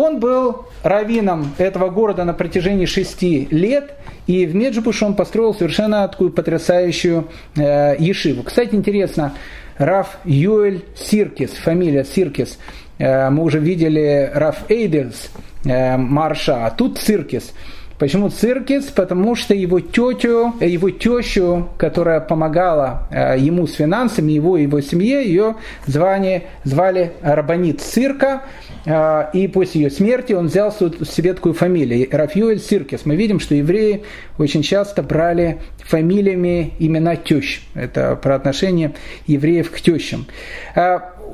Он был раввином этого города на протяжении шести лет, и в Меджибуше он построил совершенно такую потрясающую э, ешиву. Кстати, интересно, Раф Юэль Сиркис, фамилия Сиркис, э, мы уже видели Раф Эйдельс, э, Махарша, а тут Сиркис. Почему Сиркис? Потому что его тетю, его тещу, которая помогала э, ему с финансами, его и его семье, ее звали, звали Рабанит Цирка. Э, и после ее смерти он взял себе такую фамилию, Раф Юэль Циркис. Мы видим, что евреи очень часто брали фамилиями имена тещ. Это про отношение евреев к тещам.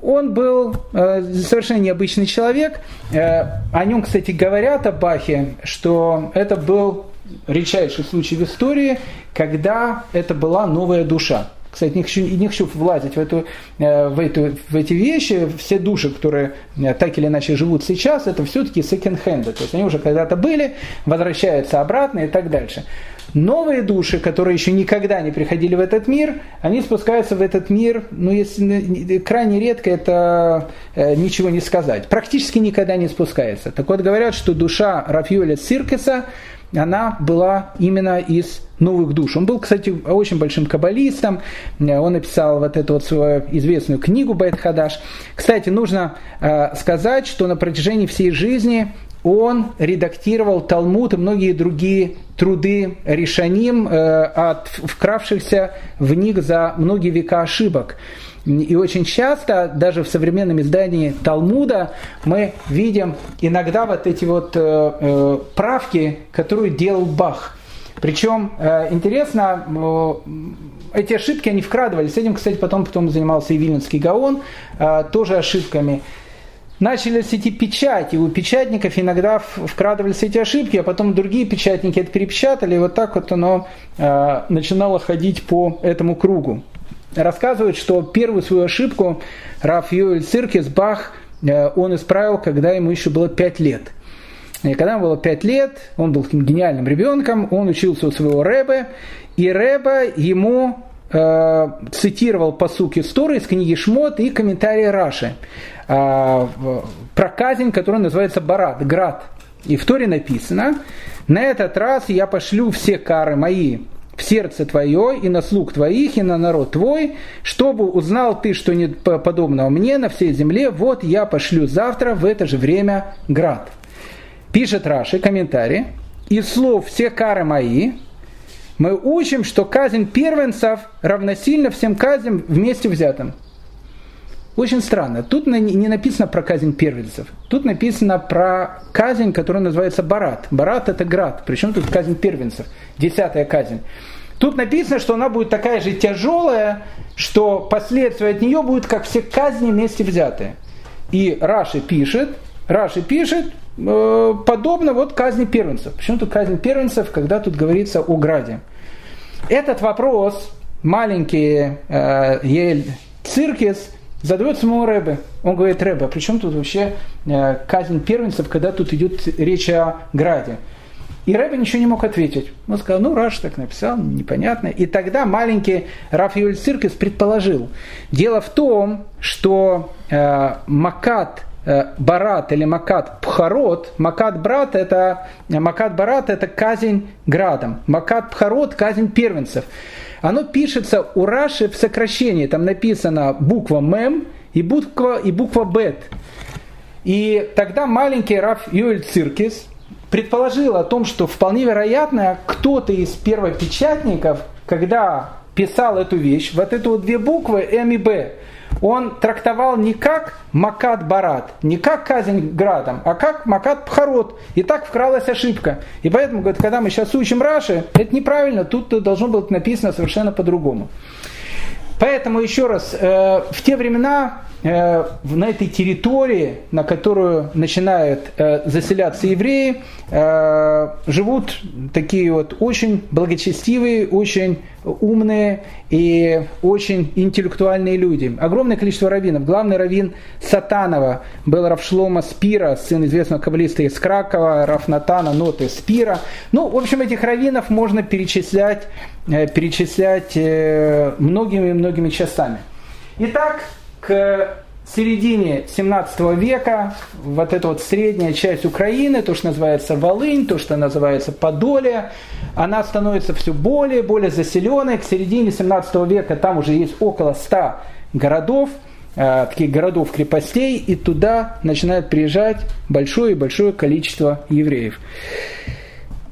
Он был э, совершенно необычный человек. Э, о нем, кстати, говорят о Бахе, что это был редчайший случай в истории, когда это была новая душа. Кстати, не хочу, не хочу влазить в, эту, э, в, эту, в эти вещи. Все души, которые так или иначе живут сейчас, это все-таки секонд-хенды. То есть они уже когда-то были, возвращаются обратно и так дальше. Новые души, которые еще никогда не приходили в этот мир, они спускаются в этот мир, ну, если крайне редко это э, ничего не сказать. Практически никогда не спускается. Так вот, говорят, что душа Рафьюля Сиркеса, она была именно из новых душ. Он был, кстати, очень большим каббалистом. Он написал вот эту вот свою известную книгу Байт Хадаш. Кстати, нужно э, сказать, что на протяжении всей жизни он редактировал Талмуд и многие другие труды решаним, э, от вкравшихся в них за многие века ошибок. И очень часто, даже в современном издании Талмуда, мы видим иногда вот эти вот э, э, правки, которые делал Бах. Причем интересно, эти ошибки они вкрадывались. Этим, кстати, потом, потом занимался и Вильнинский Гаон, тоже ошибками начались эти печати. У печатников иногда вкрадывались эти ошибки, а потом другие печатники это перепечатали, и вот так вот оно э, начинало ходить по этому кругу. Рассказывают, что первую свою ошибку Раф Юэль Циркис Бах э, он исправил, когда ему еще было 5 лет. И когда ему было 5 лет, он был таким гениальным ребенком, он учился у своего Рэбе, и Рэбе ему э, цитировал посуки Сторы из книги Шмот и комментарии Раши. А, про казнь, который называется Барат, Град. И в Торе написано, на этот раз я пошлю все кары мои в сердце твое и на слуг твоих и на народ твой, чтобы узнал ты, что не подобного мне на всей земле, вот я пошлю завтра в это же время град. Пишет Раши, комментарий, из слов все кары мои, мы учим, что казнь первенцев равносильно всем казням вместе взятым. Очень странно. Тут не написано про казнь первенцев. Тут написано про казнь, которая называется Барат. Барат это град. Причем тут казнь первенцев. Десятая казнь. Тут написано, что она будет такая же тяжелая, что последствия от нее будут как все казни вместе взятые. И Раши пишет, Раши пишет, подобно вот казни первенцев. Почему тут казнь первенцев, когда тут говорится о граде? Этот вопрос маленький э, Юэль Циркис задает самому Рэбе. Он говорит, Рэбе, а при чем тут вообще э, казнь первенцев, когда тут идет речь о граде? И Рэбе ничего не мог ответить. Он сказал, ну, Раши так написал, непонятно. И тогда маленький Рав Юэль Циркис предположил. Дело в том, что э, מכת э, ברד или מכת בכורות, מכת ברד это מכת ברד это казнь градом, מכת בכורות казнь первенцев. Оно пишется у Раши в сокращении, там написано буква Мем и буква, и буква Бет. И тогда маленький Рав Юэль Циркис, предположил о том, что вполне вероятно кто-то из первопечатников, когда писал эту вещь, вот эту вот две буквы М и Б, он трактовал не как Макат Барат, не как казнь градом, а как Макат Пхарот. И так вкралась ошибка. И поэтому, говорит, когда мы сейчас учим Раши, это неправильно, тут должно быть написано совершенно по-другому. Поэтому еще раз, э, в те времена на этой территории, на которую начинают э, заселяться евреи, э, живут такие вот очень благочестивые, очень умные и очень интеллектуальные люди. Огромное количество раввинов. Главный раввин Сатанова был Равшлома Спира, сын известного каббалиста из Кракова, Рафнатана, Ноты Спира. Ну, в общем, этих раввинов можно перечислять, перечислять многими-многими часами. Итак, к середине 17 века вот эта вот средняя часть Украины, то, что называется Волынь, то, что называется Подоле, она становится все более и более заселенной. К середине 17 века там уже есть около 100 городов, э, таких городов-крепостей, и туда начинает приезжать большое и большое количество евреев.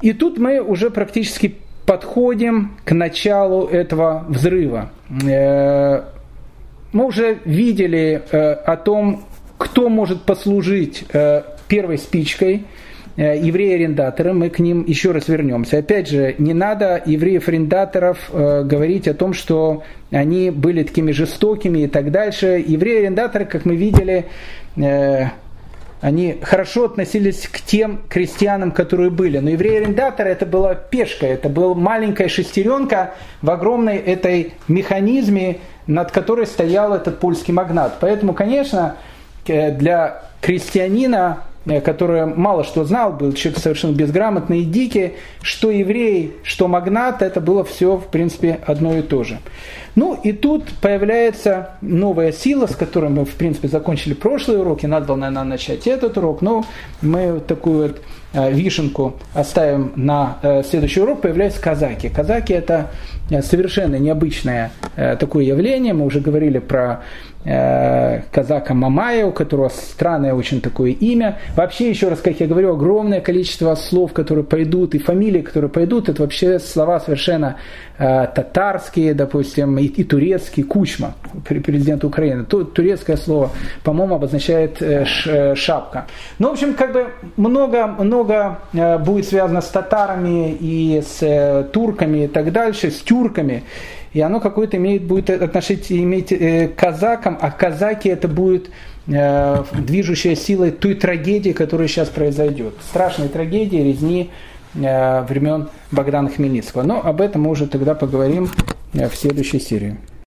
И тут мы уже практически подходим к началу этого взрыва. Э, мы уже видели э, о том, кто может послужить э, первой спичкой э, евреи-арендаторы, мы к ним еще раз вернемся. Опять же, не надо евреев-арендаторов э, говорить о том, что они были такими жестокими и так дальше. Евреи-арендаторы, как мы видели, э, они хорошо относились к тем крестьянам, которые были. Но евреи-арендаторы это была пешка, это была маленькая шестеренка в огромной этой механизме, над которой стоял этот польский магнат. Поэтому, конечно, э, для крестьянина, э, который мало что знал, был человек совершенно безграмотный и дикий, что еврей, что магнат, это было все, в принципе, одно и то же. Ну и тут появляется новая сила, с которой мы, в принципе, закончили прошлые уроки, надо было, наверное, начать этот урок, но мы такую вот э, вишенку оставим на следующий урок, появляются казаки. Казаки это Э, совершенно необычное э, такое явление. Мы уже говорили про Э, казака Мамая, у которого странное очень такое имя. Вообще, еще раз, как я говорю, огромное количество слов, которые пойдут, и фамилии, которые пойдут, это вообще слова совершенно э, татарские, допустим, и, и турецкие, Кучма, президент Украины. То, турецкое слово, по-моему, обозначает э, э, шапка. Ну, в общем, как бы много, много э, будет связано с татарами и с турками и так дальше, с тюрками и оно какое-то имеет, будет отношение иметь к казакам, а казаки это будет движущая сила той трагедии, которая сейчас произойдет. Страшной трагедии, резни э, времен Богдана Хмельницкого. Но об этом мы уже тогда поговорим в следующей серии.